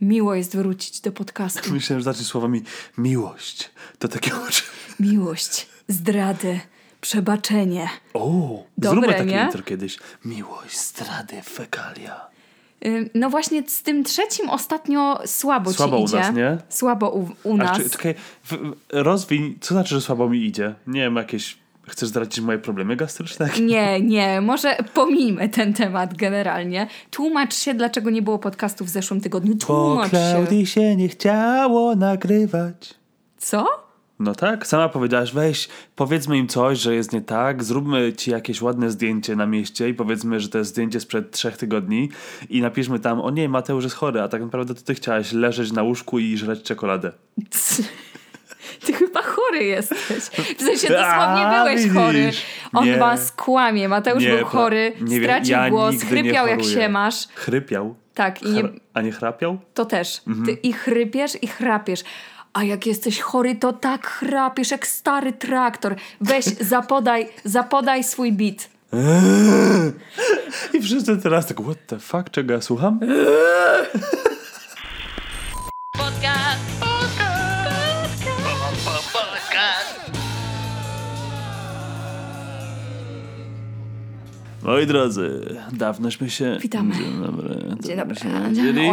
Miło jest wrócić do podcastu. Myślałem, że zacznie słowami miłość. To takie oczy. Miłość, zdradę, przebaczenie. O, Dobre, zróbmy takie nie? intro kiedyś. Miłość, zdrady, fekalia. Ym, No właśnie z tym trzecim ostatnio słabo, Słabo ci u idzie. nas, nie? Słabo u, u A nas. czy, czekaj, rozwiń, co znaczy, że słabo mi idzie? Nie wiem, jakieś, chcesz zdradzić moje problemy gastryczne? Nie, nie, może pomijmy ten temat generalnie. Tłumacz się, dlaczego nie było podcastu w zeszłym tygodniu. Bo Tłumacz się. Klaudii się nie chciało nagrywać. Co? No tak, sama powiedziałaś, weź, powiedzmy im coś, że jest nie tak, zróbmy ci jakieś ładne zdjęcie na mieście i powiedzmy, że to jest zdjęcie sprzed trzech tygodni i napiszmy tam, o nie, Mateusz jest chory, a tak naprawdę to ty chciałaś leżeć na łóżku i żreć czekoladę. Ty chyba chory jesteś. W sensie dosłownie byłeś widzisz. chory. On Nie. was kłamie. Mateusz Nie, był chory, nie stracił ja głos, chrypiał jak się masz. Chrypiał? Tak, i nie, a nie chrapiał? to też. Mhm. Ty i chrypiesz, i chrapiesz. A jak jesteś chory, to tak chrapiesz jak stary traktor. Weź, zapodaj, zapodaj swój bit. I wszyscy teraz tak, what the fuck, czego ja słucham? Moi drodzy, dawnośmy się... Witamy. Dzień dobry. Dzień dobry. Widzieli.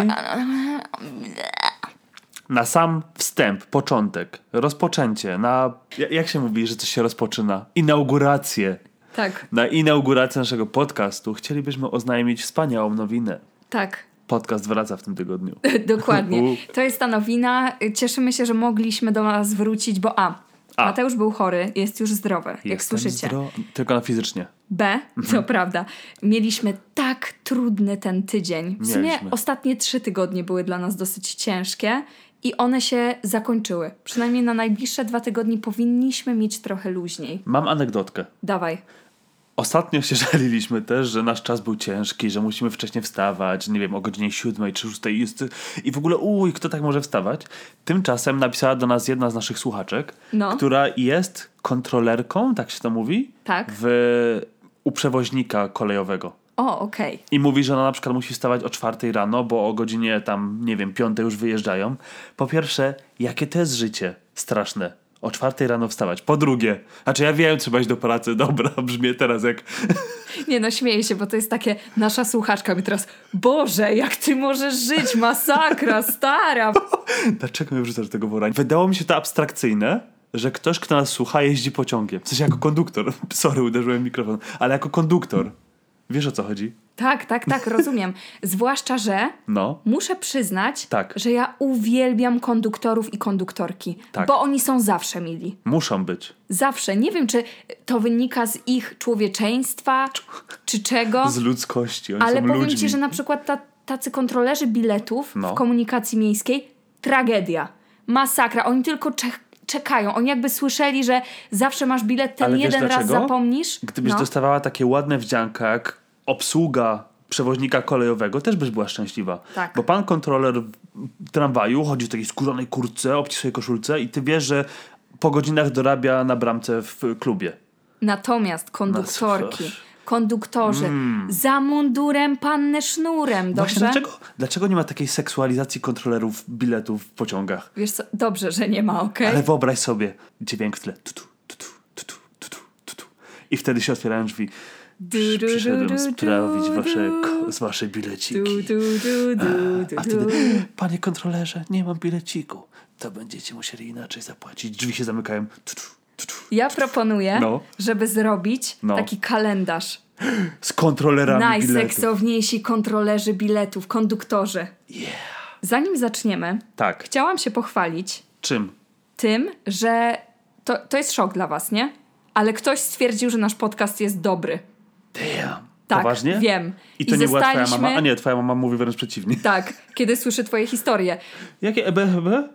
Na sam wstęp, początek, rozpoczęcie, na... ja- Jak się mówi, że coś się rozpoczyna? Inaugurację. Tak, Na inaugurację naszego podcastu chcielibyśmy oznajmić wspaniałą nowinę. tak. Podcast wraca w tym tygodniu. Dokładnie. To jest ta nowina. Cieszymy się, że mogliśmy do nas wrócić, bo A. A. Mateusz był chory, jest już zdrowy, jak Jestem słyszycie. zdro- Tylko na fizycznie. B, to Mhm. prawda. Mieliśmy tak trudny ten tydzień. W sumie Mieliśmy. ostatnie trzy tygodnie były dla nas dosyć ciężkie i one się zakończyły. Przynajmniej na najbliższe dwa tygodnie powinniśmy mieć trochę luźniej. Mam anegdotkę. Dawaj. Ostatnio się żaliliśmy też, że nasz czas był ciężki, że musimy wcześniej wstawać, nie wiem, o godzinie 7 czy 6 jest i w ogóle uj, kto tak może wstawać? Tymczasem napisała do nas jedna z naszych słuchaczek, No. która jest kontrolerką, tak się to mówi? Tak. W, u przewoźnika kolejowego. O, okej. I mówi, że ona na przykład musi wstawać o czwartej rano, bo o godzinie tam, nie wiem, piątej już wyjeżdżają. Po pierwsze, jakie to jest życie straszne. O czwartej rano wstawać. Po drugie, znaczy ja wiem, trzeba iść do pracy. Dobra, brzmię teraz jak... Nie no, śmieję się, bo to jest takie nasza słuchaczka mi teraz Boże, jak ty możesz żyć? Masakra, stara. Dlaczego mnie wrzucasz do tego wora? Wydało mi się to abstrakcyjne, że ktoś, kto nas słucha, jeździ pociągiem. W sensie jako konduktor. Sorry, uderzyłem w mikrofon. Ale jako konduktor. Wiesz o co chodzi? Tak, tak, tak, rozumiem. Zwłaszcza, że No. muszę przyznać, Tak. że ja uwielbiam konduktorów i konduktorki, Tak. bo oni są zawsze mili. Muszą być. Zawsze. Nie wiem, czy to wynika z ich człowieczeństwa, czy czego, Z ludzkości. Oni ale są powiem ludźmi. ci, że na przykład ta, tacy kontrolerzy biletów No. w komunikacji miejskiej, tragedia. Masakra. Oni tylko czek- czekają. Oni jakby słyszeli, że zawsze masz bilet, ten Ale jeden raz zapomnisz. Gdybyś no. dostawała takie ładne wdzianka jak obsługa przewoźnika kolejowego, też byś była szczęśliwa. Tak. Bo pan kontroler w tramwaju chodzi w takiej skórzanej kurtce, obcisłej koszulce i ty wiesz, że po godzinach dorabia na bramce w klubie. Natomiast konduktorki, konduktorzy za mundurem pannę sznurem, Właśnie dobrze? dlaczego, dlaczego nie ma takiej seksualizacji kontrolerów biletów w pociągach? Wiesz co, dobrze, że nie ma, okej? Ale wyobraź sobie dźwięk w tle. Tutu, tutu, tutu, tutu, tutu. I wtedy się otwierają drzwi. Przyszedłem du, wasze, z wasze bileciki. A du. wtedy, panie kontrolerze, nie mam bileciku. To będziecie musieli inaczej zapłacić. Drzwi się zamykają. Ja proponuję, No. żeby zrobić No. taki kalendarz. Z kontrolerami biletów. Najseksowniejsi kontrolerzy biletów, konduktorzy. Zanim zaczniemy, Tak. chciałam się pochwalić Czym? tym, że to, to jest szok dla was, nie? Ale ktoś stwierdził, że nasz podcast jest dobry. Damn. Tak, Poważnie? wiem. I to I nie była twoja zostaliśmy- mama? A nie, twoja mama mówi wręcz przeciwnie. Tak, kiedy słyszę twoje historie. Jakie ebe, ebe?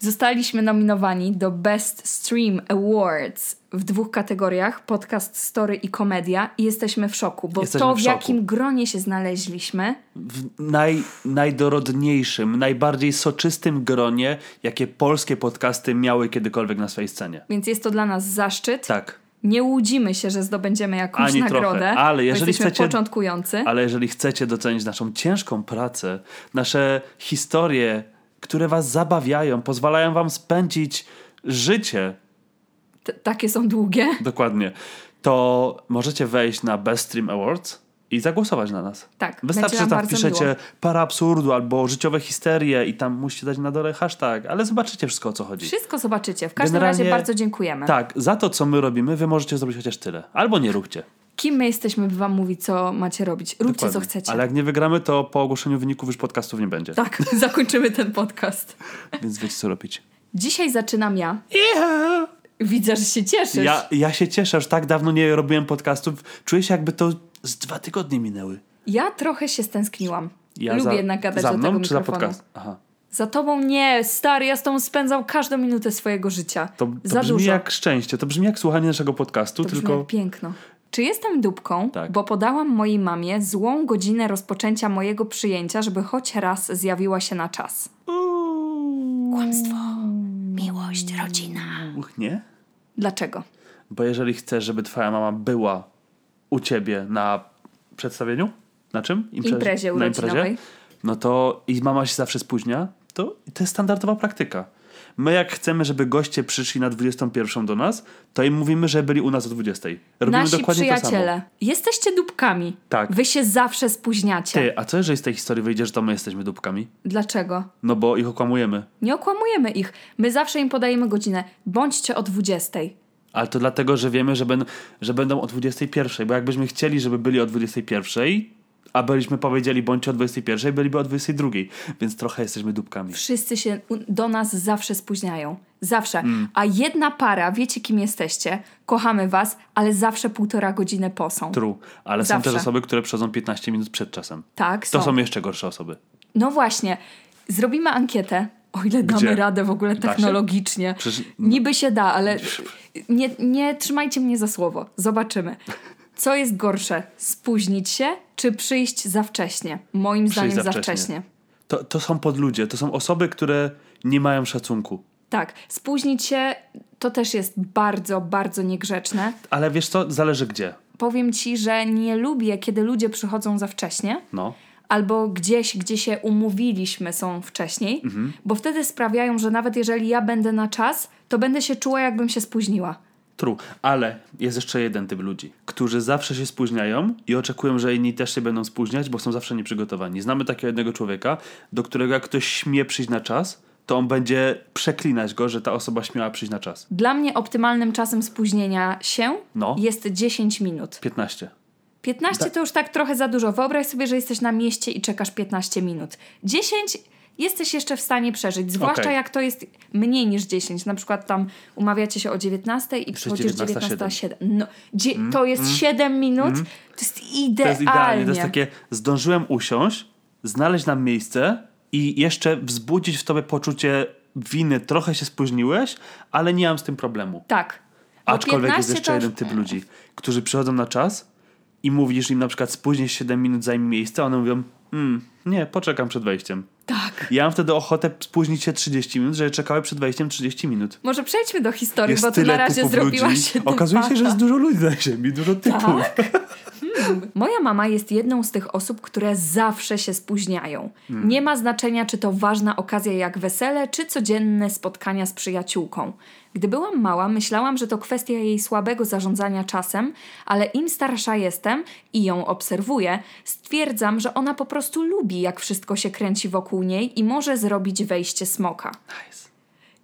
Zostaliśmy nominowani do Best Stream Awards w dwóch kategoriach: podcast, story i komedia. I jesteśmy w szoku, bo Jesteśmy to, w w jakim gronie się znaleźliśmy, w naj, najdorodniejszym, najbardziej soczystym gronie, jakie polskie podcasty miały kiedykolwiek na swojej scenie. więc jest to dla nas zaszczyt. Tak. Nie łudzimy się, że zdobędziemy jakąś Ani trochę, nagrodę. ale bo jeżeli chcecie- początkujący. Ale jeżeli chcecie docenić naszą ciężką pracę, nasze historie, które was zabawiają, pozwalają wam spędzić życie, T- takie są długie. dokładnie, to możecie wejść na Best Stream Awards i zagłosować na nas. Tak, Wystarczy, będzie że tam bardzo wpiszecie miło. para absurdu albo życiowe histerie i tam musicie dać na dole hashtag, ale zobaczycie wszystko o co chodzi. Wszystko zobaczycie. W każdym Generalnie- razie bardzo dziękujemy. Tak, za to co my robimy, wy możecie zrobić chociaż tyle. Albo nie róbcie. Kim my jesteśmy, by wam mówić, co macie robić. Róbcie, co Dokładnie. chcecie. Ale jak nie wygramy, to po ogłoszeniu wyników już podcastów nie będzie. Tak, zakończymy ten podcast. Więc wiecie co robić. Dzisiaj zaczynam ja. Yeah! Widzę, że się cieszysz. Ja, ja się cieszę, że tak dawno nie robiłem podcastów. Czuję się jakby to z dwa tygodnie minęły. Ja trochę się stęskniłam. Ja Lubię za, jednak gadać za do mną, tego czy za podcast? Aha. Za tobą nie, stary, ja z tobą spędzam każdą minutę swojego życia. To, to Za brzmi dużo. jak szczęście, to brzmi jak słuchanie naszego podcastu, to brzmi tylko jak piękno. Czy jestem dupką, Tak. bo podałam mojej mamie złą godzinę rozpoczęcia mojego przyjęcia, żeby choć raz zjawiła się na czas? Kłamstwo. Miłość, rodzina. Uch, nie? Dlaczego? Bo jeżeli chcesz, żeby twoja mama była u ciebie na przedstawieniu, na czym? Imprezie Na imprezie, no to i mama się zawsze spóźnia, to to jest standardowa praktyka. My jak chcemy, żeby goście przyszli na 21 do nas, to im mówimy, że byli u nas o 20. Robimy Nasi dokładnie to samo. przyjaciele, jesteście dupkami. Tak. Wy się zawsze spóźniacie. Ty, a co jeżeli z tej historii wyjdzie, że to my jesteśmy dupkami? Dlaczego? No bo ich okłamujemy. Nie okłamujemy ich. My zawsze im podajemy godzinę. Bądźcie o 20. Ale to dlatego, że wiemy, że, ben, że będą o 21, bo jakbyśmy chcieli, żeby byli o 21, a byliśmy powiedzieli bądźcie o 21, byliby o 22, więc trochę jesteśmy dupkami. Wszyscy się do nas zawsze spóźniają. Zawsze. Mm. A jedna para, wiecie kim jesteście, kochamy was, ale zawsze półtora godziny po są. True, ale są Zawsze. też osoby, które przychodzą 15 minut przed czasem. Tak, To są. są jeszcze gorsze osoby. No właśnie. Zrobimy ankietę, o ile damy Gdzie? radę w ogóle technologicznie. Przecież- Niby się da, ale nie, nie trzymajcie mnie za słowo. Zobaczymy. Co jest gorsze? Spóźnić się, czy przyjść za wcześnie? Moim zdaniem za za wcześnie. wcześnie. To, to są podludzie, to są osoby, które nie mają szacunku. Tak, spóźnić się to też jest bardzo, bardzo niegrzeczne. Ale wiesz co, zależy gdzie. Powiem ci, że nie lubię, kiedy ludzie przychodzą za wcześnie, No. Albo gdzieś, gdzie się umówiliśmy, są wcześniej, Mhm. bo wtedy sprawiają, że nawet jeżeli ja będę na czas, to będę się czuła, jakbym się spóźniła. True, ale jest jeszcze jeden typ ludzi, którzy zawsze się spóźniają i oczekują, że inni też się będą spóźniać, bo są zawsze nieprzygotowani. Znamy takiego jednego człowieka, do którego jak ktoś śmie przyjść na czas, to on będzie przeklinać go, że ta osoba śmiała przyjść na czas. Dla mnie optymalnym czasem spóźnienia się No. jest 10 minut. 15. 15 to już tak trochę za dużo. Wyobraź sobie, że jesteś na mieście i czekasz 15 minut. 10 jesteś jeszcze w stanie przeżyć, zwłaszcza Okej. jak to jest mniej niż 10. Na przykład tam umawiacie się o 19 i przychodzisz 19:07. 19.07. No, dzie- to jest 7 minut. To jest idealnie. To jest idealnie. To jest takie, zdążyłem usiąść, znaleźć nam miejsce i jeszcze wzbudzić w tobie poczucie winy. Trochę się spóźniłeś, ale nie mam z tym problemu. Tak. Bo Aczkolwiek jest 15 jeszcze to jeden typ ludzi, którzy przychodzą na czas i mówisz im na przykład spóźnisz 7 minut, zajmie miejsce, a one mówią, mm, nie, poczekam przed wejściem. Tak. Ja mam wtedy ochotę spóźnić się 30 minut, żeby czekały przed wejściem 30 minut. Może przejdźmy do historii, Jest bo tyle na razie typów zrobiła ludzi. się Okazuje się, że jest dużo ludzi na ziemi, dużo typów. Moja mama jest jedną z tych osób, które zawsze się spóźniają. Nie ma znaczenia, czy to ważna okazja jak wesele, czy codzienne spotkania z przyjaciółką. Gdy byłam mała, myślałam, że to kwestia jej słabego zarządzania czasem, ale im starsza jestem i ją obserwuję, stwierdzam, że ona po prostu lubi, jak wszystko się kręci wokół niej i może zrobić wejście smoka. Nice.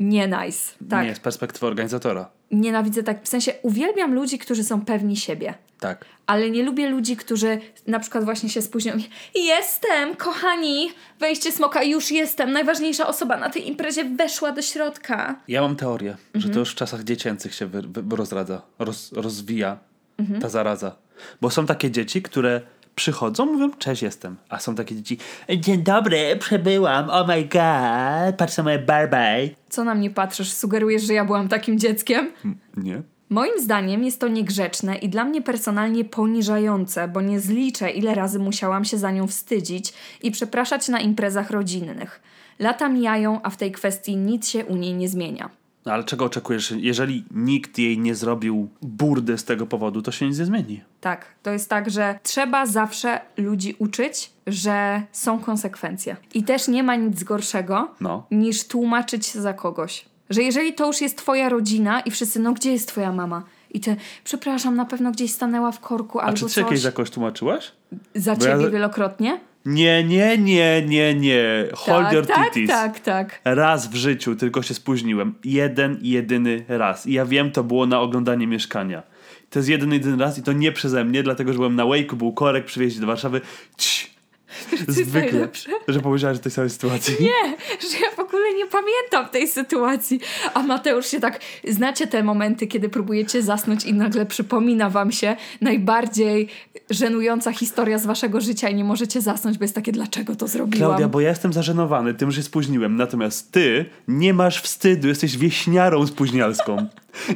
Nie nice. Tak. Nie, z perspektywy organizatora. Nienawidzę tak. W sensie uwielbiam ludzi, którzy są pewni siebie. Tak. Ale nie lubię ludzi, którzy na przykład właśnie się spóźnią. i, Jestem, kochani! Wejście smoka, już jestem. Najważniejsza osoba na tej imprezie weszła do środka. Ja mam teorię, że Mhm. to już w czasach dziecięcych się wy, wy, rozradza, roz, rozwija Mhm. ta zaraza. Bo są takie dzieci, które przychodzą, mówią, cześć, jestem. A są takie dzieci, dzień dobry, przebyłam, oh my god, patrz na moje Barbie. Co na mnie patrzysz? Sugerujesz, że ja byłam takim dzieckiem? Nie? Moim zdaniem jest to niegrzeczne i dla mnie personalnie poniżające, bo nie zliczę, ile razy musiałam się za nią wstydzić i przepraszać na imprezach rodzinnych. Lata mijają, a w tej kwestii nic się u niej nie zmienia. No, ale czego oczekujesz? Jeżeli nikt jej nie zrobił burdy z tego powodu, to się nic nie zmieni. Tak, to jest tak, że trzeba zawsze ludzi uczyć, że są konsekwencje. I też nie ma nic gorszego No. niż tłumaczyć się za kogoś. Że jeżeli to już jest twoja rodzina i wszyscy, no gdzie jest twoja mama? I ty, przepraszam, na pewno gdzieś stanęła w korku A albo czy ty coś. jakieś za kogoś tłumaczyłaś? Za Bo ja ciebie za- wielokrotnie? Nie, nie, nie, nie, nie. Hold tak, your tak, titties. tak, tak. Raz w życiu tylko się spóźniłem. Jeden, jedyny raz. I ja wiem, to było na oglądanie mieszkania. To jest jeden, jedyny raz i to nie przeze mnie, dlatego że byłem na Wake'u, był korek, przywieźli do Warszawy. Cii. Zwykle, że powiedziałeś w tej samej sytuacji. Nie, że w ogóle nie pamiętam tej sytuacji. A Mateusz się tak, znacie te momenty, kiedy próbujecie zasnąć i nagle przypomina wam się najbardziej żenująca historia z waszego życia i nie możecie zasnąć, bo jest takie, dlaczego to zrobiłam? Klaudia, bo ja jestem zażenowany tym, że się spóźniłem. Natomiast ty nie masz wstydu, jesteś wieśniarą spóźnialską.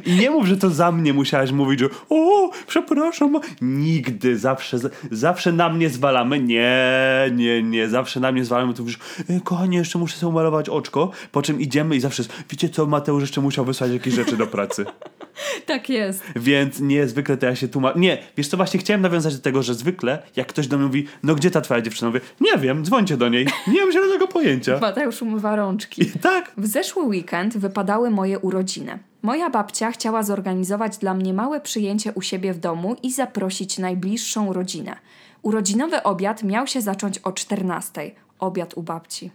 I nie mów, że to za mnie musiałaś mówić, że o, przepraszam. Nigdy, zawsze, zawsze na mnie zwalamy. Nie, nie, nie, zawsze na mnie zwalamy. To mówisz, e, kochanie, jeszcze muszę sobie umalować oczko. Po czym idziemy i zawsze jest, wiecie co, Mateusz jeszcze musiał wysłać jakieś rzeczy do pracy. Tak jest. Więc nie, zwykle to ja się tłumaczę. Nie, wiesz co, właśnie chciałem nawiązać do tego, że zwykle, jak ktoś do mnie mówi, no gdzie ta twoja dziewczyna? Mówię, nie wiem, dzwońcie do niej. Nie mam zielonego pojęcia. Mateusz umywa rączki. I tak. W zeszły weekend wypadały moje urodziny. Moja babcia chciała zorganizować dla mnie małe przyjęcie u siebie w domu i zaprosić najbliższą rodzinę. Urodzinowy obiad miał się zacząć o 14. Obiad u babci.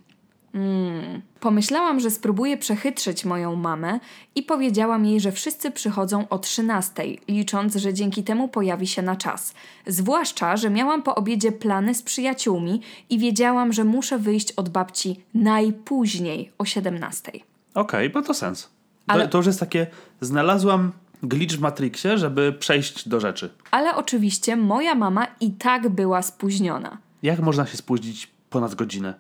Mm. Pomyślałam, że spróbuję przechytrzyć moją mamę i powiedziałam jej, że wszyscy przychodzą o 13, licząc, że dzięki temu pojawi się na czas. Zwłaszcza, że miałam po obiedzie plany z przyjaciółmi i wiedziałam, że muszę wyjść od babci najpóźniej o 17. Okej, bo to sens. Ale- To, to już jest takie, znalazłam glitch w Matrixie, żeby przejść do rzeczy. Ale oczywiście moja mama i tak była spóźniona. Jak można się spóźnić ponad godzinę?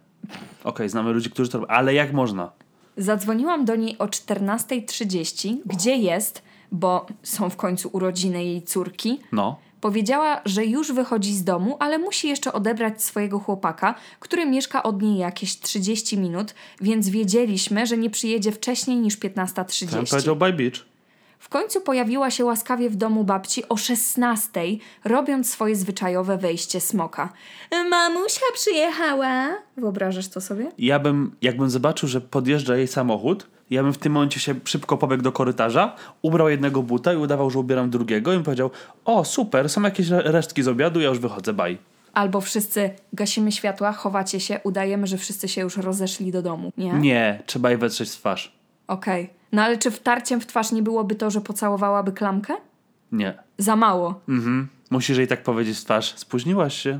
Okej, znamy ludzi, którzy to robią, ale jak można? Zadzwoniłam do niej o 14.30, gdzie jest, bo są w końcu urodziny jej córki. No. Powiedziała, że już wychodzi z domu, ale musi jeszcze odebrać swojego chłopaka, który mieszka od niej jakieś 30 minut, więc wiedzieliśmy, że nie przyjedzie wcześniej niż Ten 15.30. powiedział by beach. W końcu pojawiła się łaskawie w domu babci o 16, robiąc swoje zwyczajowe wejście smoka. Mamusia przyjechała. Wyobrażasz to sobie? Ja bym, jakbym zobaczył, że podjeżdża jej samochód, ja bym w tym momencie się szybko pobiegł do korytarza, ubrał jednego buta i udawał, że ubieram drugiego i bym powiedział, o super, są jakieś re- resztki z obiadu, ja już wychodzę, bye. Albo wszyscy gasimy światła, chowacie się, udajemy, że wszyscy się już rozeszli do domu. Nie? Nie, trzeba jej wetrzeć w twarz. Okej. No ale czy wtarciem w twarz nie byłoby to, że pocałowałaby klamkę? Nie. Za mało. Mhm. Musisz jej tak powiedzieć w twarz. Spóźniłaś się.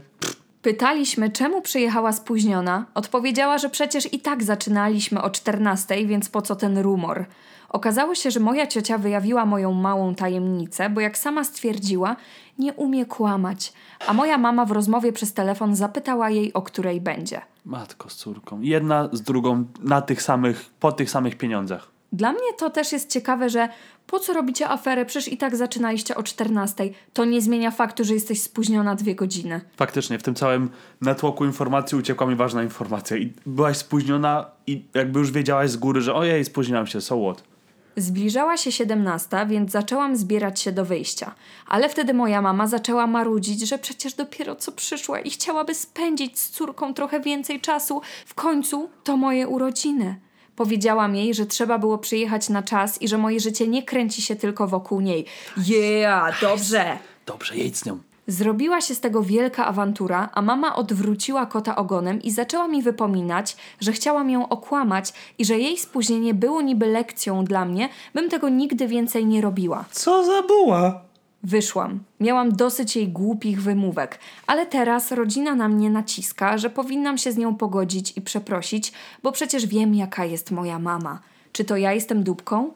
Pytaliśmy, czemu przyjechała spóźniona. Odpowiedziała, że przecież i tak zaczynaliśmy o 14, więc po co ten rumor? Okazało się, że moja ciocia wyjawiła moją małą tajemnicę, bo jak sama stwierdziła, nie umie kłamać. A moja mama w rozmowie przez telefon zapytała jej, o której będzie. Matko z córką. Jedna z drugą na tych samych, po tych samych pieniądzach. Dla mnie to też jest ciekawe, że po co robicie aferę? Przecież i tak zaczynaliście o 14. To nie zmienia faktu, że jesteś spóźniona dwie godziny. Faktycznie, w tym całym natłoku informacji uciekła mi ważna informacja. I byłaś spóźniona i jakby już wiedziałaś z góry, że ojej, spóźniłam się, so what? Zbliżała się 17, więc zaczęłam zbierać się do wyjścia. Ale wtedy moja mama zaczęła marudzić, że przecież dopiero co przyszła i chciałaby spędzić z córką trochę więcej czasu. W końcu to moje urodziny. Powiedziałam jej, że trzeba było przyjechać na czas i że moje życie nie kręci się tylko wokół niej. Yeah, dobrze! Dobrze, jedź z nią. Zrobiła się z tego wielka awantura, a mama odwróciła kota ogonem i zaczęła mi wypominać, że chciałam ją okłamać i że jej spóźnienie było niby lekcją dla mnie, bym tego nigdy więcej nie robiła. Co za buła? Wyszłam. Miałam dosyć jej głupich wymówek, ale teraz rodzina na mnie naciska, że powinnam się z nią pogodzić i przeprosić, bo przecież wiem, jaka jest moja mama. Czy to ja jestem dupką?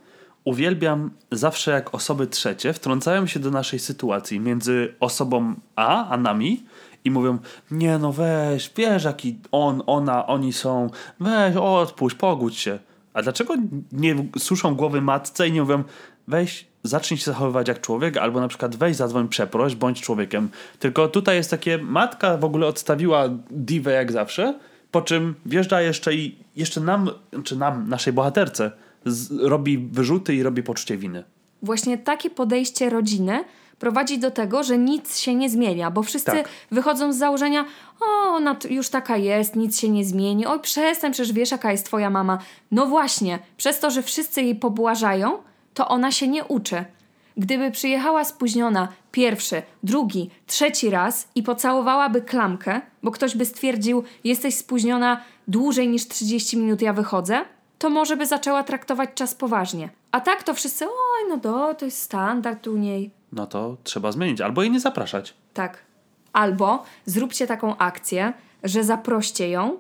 Uwielbiam zawsze jak osoby trzecie wtrącają się do naszej sytuacji między osobą A a nami i mówią, nie no weź, wiesz jaki on, ona, oni są, weź odpuść, pogódź się. A dlaczego nie suszą głowy matce i nie mówią, weź, zacznij się zachowywać jak człowiek, albo na przykład weź, zadzwoń, przeproś, bądź człowiekiem. Tylko tutaj jest takie, matka w ogóle odstawiła diwę jak zawsze, po czym wjeżdża jeszcze i jeszcze nam, czy nam, naszej bohaterce, z, robi wyrzuty i robi poczucie winy. Właśnie takie podejście rodziny prowadzi do tego, że nic się nie zmienia, bo wszyscy Tak. wychodzą z założenia, o, ona już taka jest, nic się nie zmieni, oj, przestań, przecież wiesz, jaka jest twoja mama. No właśnie, przez to, że wszyscy jej pobłażają, to ona się nie uczy. Gdyby przyjechała spóźniona pierwszy, drugi, trzeci raz i pocałowałaby klamkę, bo ktoś by stwierdził, jesteś spóźniona dłużej niż 30 minut, ja wychodzę, to może by zaczęła traktować czas poważnie. A tak to wszyscy, oj, no do, to jest standard u niej. No to trzeba zmienić. Albo jej nie zapraszać. Tak. Albo zróbcie taką akcję, że zaproście ją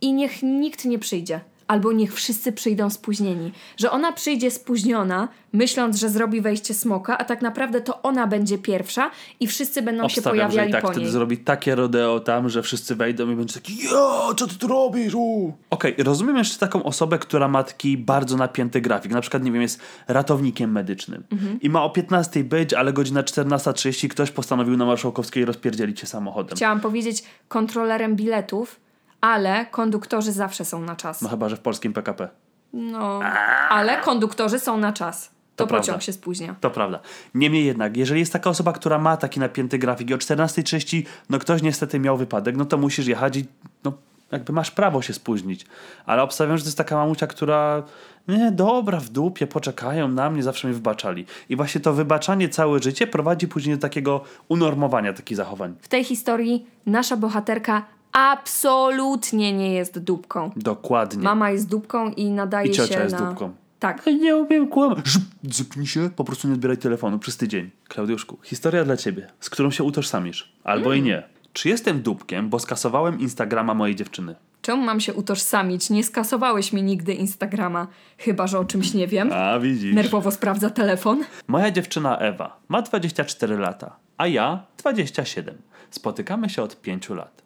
i niech nikt nie przyjdzie. Albo niech wszyscy przyjdą spóźnieni. Że ona przyjdzie spóźniona, myśląc, że zrobi wejście smoka, a tak naprawdę to ona będzie pierwsza i wszyscy będą się Obstawiam, że pojawiali i tak po wtedy niej. zrobi takie rodeo tam, że wszyscy wejdą i będzie taki jo, co ty tu robisz? u?" Okej, rozumiem jeszcze taką osobę, która ma taki bardzo napięty grafik. Na przykład, nie wiem, jest ratownikiem medycznym Mhm. i ma o 15 być, ale godzina 14.30 ktoś postanowił na Marszałkowskiej rozpierdzielić się samochodem. Chciałam powiedzieć kontrolerem biletów, ale konduktorzy zawsze są na czas. No chyba, że w polskim PKP. No, ale konduktorzy są na czas. To, To pociąg prawda. się spóźnia. To prawda. Niemniej jednak, jeżeli jest taka osoba, która ma taki napięty grafik i o 14.30 no ktoś niestety miał wypadek, no to musisz jechać i no jakby masz prawo się spóźnić. Ale obstawiam, że to jest taka mamusia, która nie, dobra, w dupie, poczekają na mnie, zawsze mnie wybaczali. I właśnie to wybaczanie całe życie prowadzi później do takiego unormowania takich zachowań. W tej historii nasza bohaterka absolutnie nie jest dupką. Dokładnie. Mama jest dupką i nadaje I ciocia się jest na... dupką. Tak. Nie umiem kłamać. Żup, Zupnij się, po prostu nie odbieraj telefonu przez tydzień. Klaudiuszku, historia dla ciebie, z którą się utożsamisz. Albo i nie. Czy jestem dupkiem, bo skasowałem Instagrama mojej dziewczyny? Czemu mam się utożsamić? Nie skasowałeś mi nigdy Instagrama. Chyba, że o czymś nie wiem. A widzisz. Nerwowo sprawdza telefon. Moja dziewczyna Ewa ma 24 lata, a ja 27. Spotykamy się od 5 lat.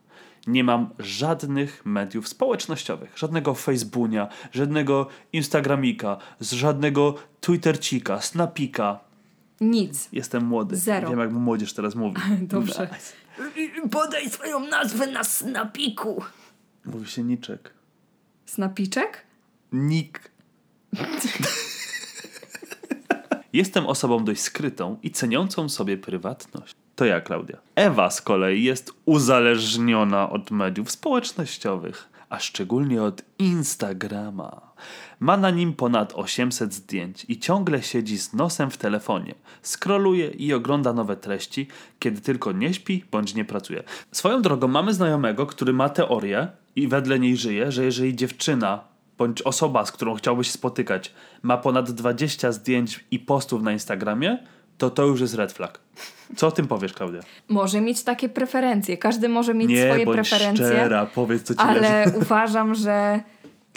Nie mam żadnych mediów społecznościowych, żadnego Facebooka, żadnego Instagramika, z żadnego Twittercika, Snapika. Nic. Jestem młody. Zero. Wiem, jak młodzież teraz mówi. Dobrze. Podaj swoją nazwę na snapiku. Mówi się niczek. Snapiczek? Nik. Jestem osobą dość skrytą i ceniącą sobie prywatność. To ja, Klaudia. Ewa z kolei jest uzależniona od mediów społecznościowych, a szczególnie od Instagrama. Ma na nim ponad 800 zdjęć i ciągle siedzi z nosem w telefonie. Skroluje i ogląda nowe treści, kiedy tylko nie śpi bądź nie pracuje. Swoją drogą mamy znajomego, który ma teorię i wedle niej żyje, że jeżeli dziewczyna bądź osoba, z którą chciałbyś spotykać, ma ponad 20 zdjęć i postów na Instagramie, to to już jest red flag. Co o tym powiesz, Klaudia? Może mieć takie preferencje. Każdy może mieć Nie, swoje bądź preferencje. szczera, powiedz co ci leży. ale uważam, że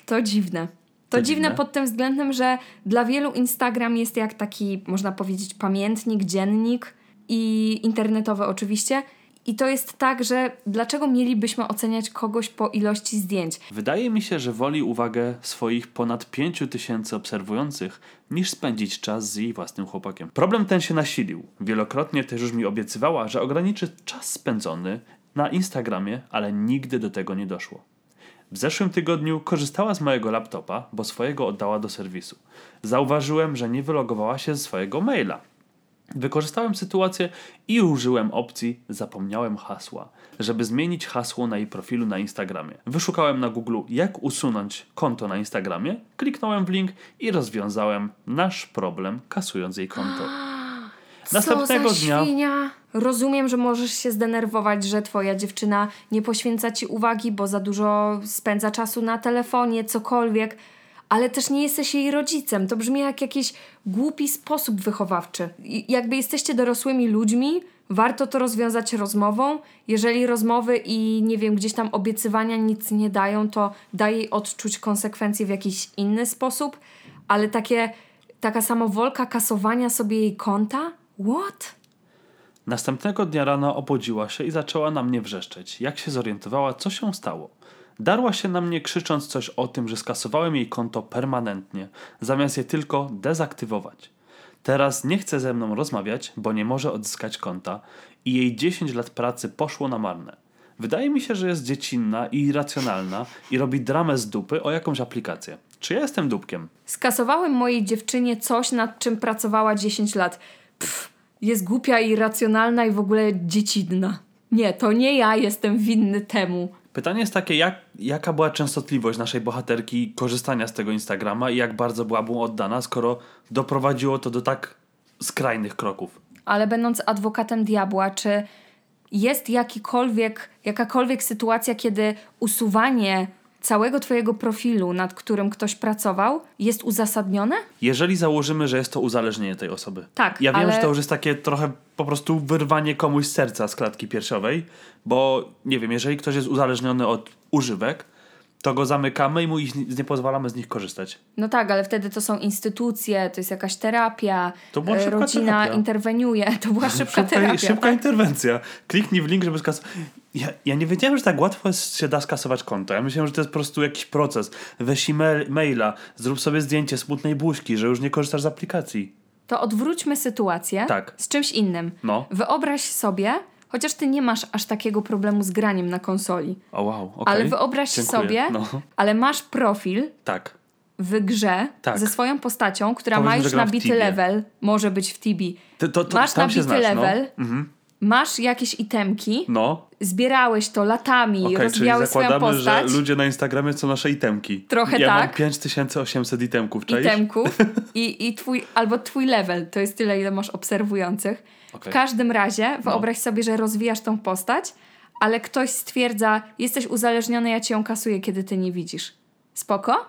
to dziwne. To, To dziwne dziwne? pod tym względem, że dla wielu Instagram jest jak taki, można powiedzieć, pamiętnik, dziennik i internetowy oczywiście. I to jest tak, że dlaczego mielibyśmy oceniać kogoś po ilości zdjęć? Wydaje mi się, że woli uwagę swoich ponad 5 tysięcy obserwujących, niż spędzić czas z jej własnym chłopakiem. Problem ten się nasilił. Wielokrotnie też już mi obiecywała, że ograniczy czas spędzony na Instagramie, ale nigdy do tego nie doszło. W zeszłym tygodniu korzystała z mojego laptopa, bo swojego oddała do serwisu. Zauważyłem, że nie wylogowała się ze swojego maila. Wykorzystałem sytuację i użyłem opcji zapomniałem hasła, żeby zmienić hasło na jej profilu na Instagramie. Wyszukałem na Google jak usunąć konto na Instagramie, kliknąłem w link i rozwiązałem nasz problem kasując jej konto. Następnego dnia. Rozumiem, że możesz się zdenerwować, że twoja dziewczyna nie poświęca ci uwagi, bo za dużo spędza czasu na telefonie, cokolwiek, ale też nie jesteś jej rodzicem. To brzmi jak jakiś głupi sposób wychowawczy. I jakby jesteście dorosłymi ludźmi, warto to rozwiązać rozmową. Jeżeli rozmowy i nie wiem, gdzieś tam obiecywania nic nie dają, to daj jej odczuć konsekwencje w jakiś inny sposób, ale takie, taka samowolka kasowania sobie jej konta? What? Następnego dnia rano obudziła się i zaczęła na mnie wrzeszczeć. Jak się zorientowała, co się stało? Darła się na mnie krzycząc coś o tym, że skasowałem jej konto permanentnie, zamiast je tylko dezaktywować. Teraz nie chce ze mną rozmawiać, bo nie może odzyskać konta i jej 10 lat pracy poszło na marne. Wydaje mi się, że jest dziecinna i irracjonalna i robi dramę z dupy o jakąś aplikację. Czy ja jestem dupkiem? Skasowałem mojej dziewczynie coś, nad czym pracowała 10 lat. Pff, jest głupia i irracjonalna i w ogóle dziecinna. Nie, to nie ja jestem winny temu. Pytanie jest takie, jak, jaka była częstotliwość naszej bohaterki korzystania z tego Instagrama i jak bardzo była mu oddana, skoro doprowadziło to do tak skrajnych kroków. Ale będąc adwokatem diabła, czy jest jakikolwiek, jakakolwiek sytuacja, kiedy usuwanie całego twojego profilu, nad którym ktoś pracował, jest uzasadnione? Jeżeli założymy, że jest to uzależnienie tej osoby. Tak, Ja wiem, ale- że to już jest takie trochę po prostu wyrwanie komuś z serca z klatki piersiowej, bo nie wiem, jeżeli ktoś jest uzależniony od używek, to go zamykamy i mu ich, nie pozwalamy z nich korzystać. No tak, ale wtedy to są instytucje, to jest jakaś terapia, To była e, szybka rodzina terapia. interweniuje, to była szybka terapia. szybka tak? interwencja. Kliknij w link, żeby skasować. Ja, ja nie wiedziałem, że tak łatwo jest, się da skasować konto. Ja myślałem, że to jest po prostu jakiś proces. Weź e maila, zrób sobie zdjęcie smutnej buźki, że już nie korzystasz z aplikacji. To odwróćmy sytuację Tak. z czymś innym. No. Wyobraź sobie, chociaż ty nie masz aż takiego problemu z graniem na konsoli, O wow, okej. ale wyobraź Dziękuję. sobie, No, ale masz profil tak. w grze Tak. ze swoją postacią, która Powiedzmy, ma już nabity level, może być w Tibi. To, to, to, Masz nabity znasz, level, No. Mhm. masz jakieś itemki, no. zbierałeś to latami, czyli rozwijałeś swoją zakładamy, że postać. ludzie na Instagramie są nasze itemki. Trochę ja tak. mam 5800 itemków, cześć? itemków i, i twój, albo twój level, to jest tyle, ile masz obserwujących. W Okej. każdym razie No. wyobraź sobie, że rozwijasz tą postać, ale ktoś stwierdza, jesteś uzależniony, ja ci ją kasuję, kiedy ty nie widzisz. Spoko?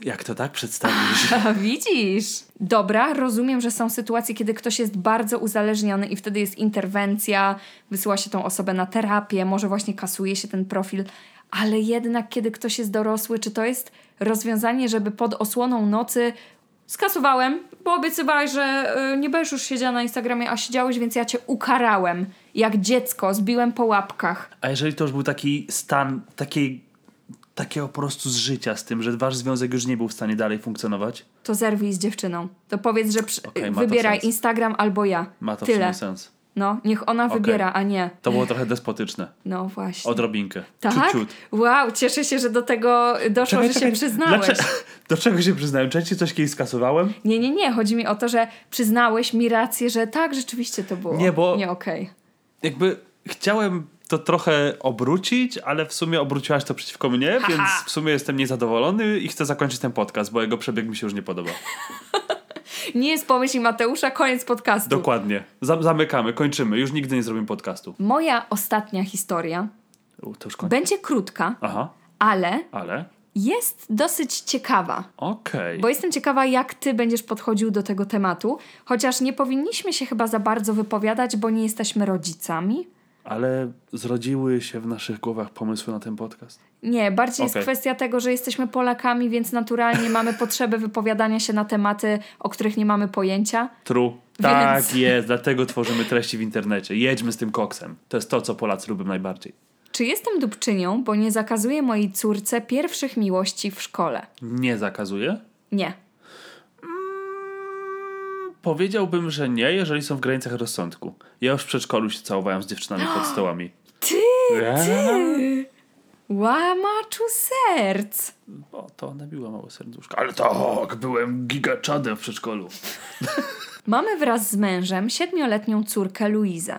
Jak to tak przedstawisz? A, widzisz. Dobra, rozumiem, że są sytuacje, kiedy ktoś jest bardzo uzależniony i wtedy jest interwencja, wysyła się tą osobę na terapię, może właśnie kasuje się ten profil, ale jednak kiedy ktoś jest dorosły, czy to jest rozwiązanie, żeby pod osłoną nocy skasowałem, bo obiecywałeś, że y, nie będziesz już siedziała na Instagramie, a siedziałeś, więc ja cię ukarałem. Jak dziecko, zbiłem po łapkach. A jeżeli to już był taki stan, takiej, takiego po prostu z życia z tym, że wasz związek już nie był w stanie dalej funkcjonować, To zerwij z dziewczyną. To powiedz, że przy... To wybieraj. Instagram albo ja. ma to w Tyle. sumie sens. No, niech ona Okej. wybiera, a nie. To było trochę despotyczne. No właśnie. Odrobinkę. tak? Ciut, ciut. Wow, cieszę się, że do tego doszło, że się przyznałeś. Dlaczego, do czego się przyznałem? Czy ja ci coś kiedyś skasowałem? Nie, nie, nie. Chodzi mi o to, że przyznałeś mi rację, że tak, rzeczywiście to było. Nie, bo- Nie, okej. Jakby chciałem to trochę obrócić, ale w sumie obróciłaś to przeciwko mnie, więc w sumie jestem niezadowolony i chcę zakończyć ten podcast, bo jego przebieg mi się już nie podoba. Nie jest pomyśl Mateusza, koniec podcastu. Dokładnie. Zam- zamykamy, kończymy. Już nigdy nie zrobimy podcastu. Moja ostatnia historia U, to już koniec. będzie krótka, Aha, ale ale... jest dosyć ciekawa. Okej. Bo jestem ciekawa, jak ty będziesz podchodził do tego tematu, chociaż nie powinniśmy się chyba za bardzo wypowiadać, bo nie jesteśmy rodzicami. Ale zrodziły się w naszych głowach pomysły na ten podcast. Nie, bardziej jest Okej. kwestia tego, że jesteśmy Polakami, więc naturalnie mamy potrzebę wypowiadania się na tematy, o których nie mamy pojęcia. True. Tak Więc- jest, dlatego tworzymy treści w internecie. Jedźmy z tym koksem. To jest to, co Polacy lubią najbardziej. Czy jestem dupczynią, bo nie zakazuję mojej córce pierwszych miłości w szkole? Nie zakazuje? Nie. Powiedziałbym, że nie, jeżeli są w granicach rozsądku. Ja już w przedszkolu się całowałem z dziewczynami pod stołami. Ty, ty! Łamaczu serc! O, to ona biła małe serduszko. Ale tak, byłem gigaczadem w przedszkolu. Mamy wraz z mężem siedmioletnią córkę Luizę.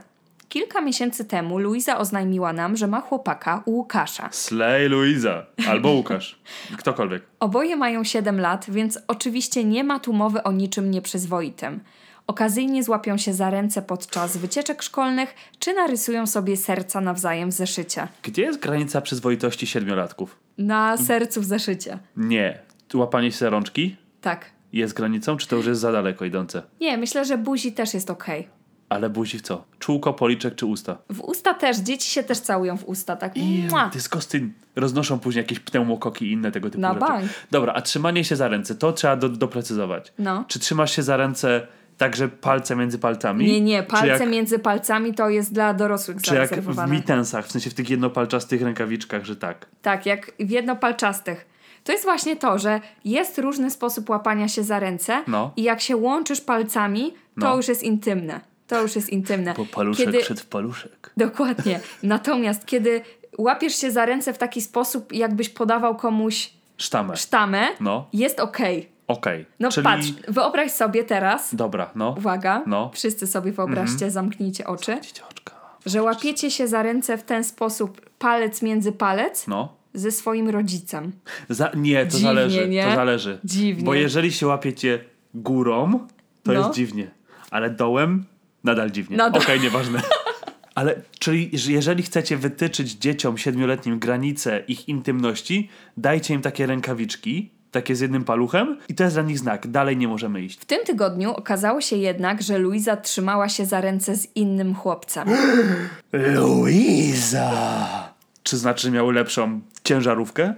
Kilka miesięcy temu Luiza oznajmiła nam, że ma chłopaka u Łukasza. Slay Luiza. Albo Łukasz. Ktokolwiek. Oboje mają 7 lat, więc oczywiście nie ma tu mowy o niczym nieprzyzwoitym. Okazyjnie złapią się za ręce podczas wycieczek szkolnych, czy narysują sobie serca nawzajem w zeszycie. Gdzie jest granica przyzwoitości siedmiolatków? Na sercu w zeszycie. Nie. Łapanie się za rączki Tak. jest granicą, czy to już jest za daleko idące? Nie, myślę, że buzi też jest okej. Ale buzi w co? Czółko, policzek czy usta? W usta też, dzieci się też całują w usta, tak? Mua. Disgusting. Roznoszą później jakieś pneumokoki i inne tego typu Na rzeczy. bank. Dobra, a trzymanie się za ręce, to trzeba do, doprecyzować. No. Czy trzymasz się za ręce także palce między palcami? Nie, nie, palce jak, między palcami to jest dla dorosłych Czy jak w zarezerwowane. mitensach, w sensie w tych jednopalczastych rękawiczkach, że tak. Tak, jak w jednopalczastych. To jest właśnie to, że jest różny sposób łapania się za ręce No. i jak się łączysz palcami, to No. już jest intymne. To już jest intymne. Bo paluszek Kiedy- przed w paluszek. Dokładnie. Natomiast kiedy łapiesz się za ręce w taki sposób, jakbyś podawał komuś Sztamę. sztamę, No, jest okej. okej. No Czyli... patrz, wyobraź sobie teraz, Dobra, no. uwaga, No. wszyscy sobie wyobraźcie, zamknijcie oczy, Dzieciączka. że łapiecie się za ręce w ten sposób, palec między palec, No. ze swoim rodzicem. Za, nie, to Dziwnie, zależy. nie? To zależy. Dziwnie. Bo jeżeli się łapiecie górą, to No. jest dziwnie. Ale dołem nadal dziwnie. Nadal. Okej, nieważne. Ale czyli że jeżeli chcecie wytyczyć dzieciom siedmioletnim granice ich intymności, dajcie im takie rękawiczki, takie z jednym paluchem i to jest dla nich znak. Dalej nie możemy iść. W tym tygodniu okazało się jednak, że Luiza trzymała się za ręce z innym chłopcem. Luiza! Czy znaczy, że miał lepszą ciężarówkę?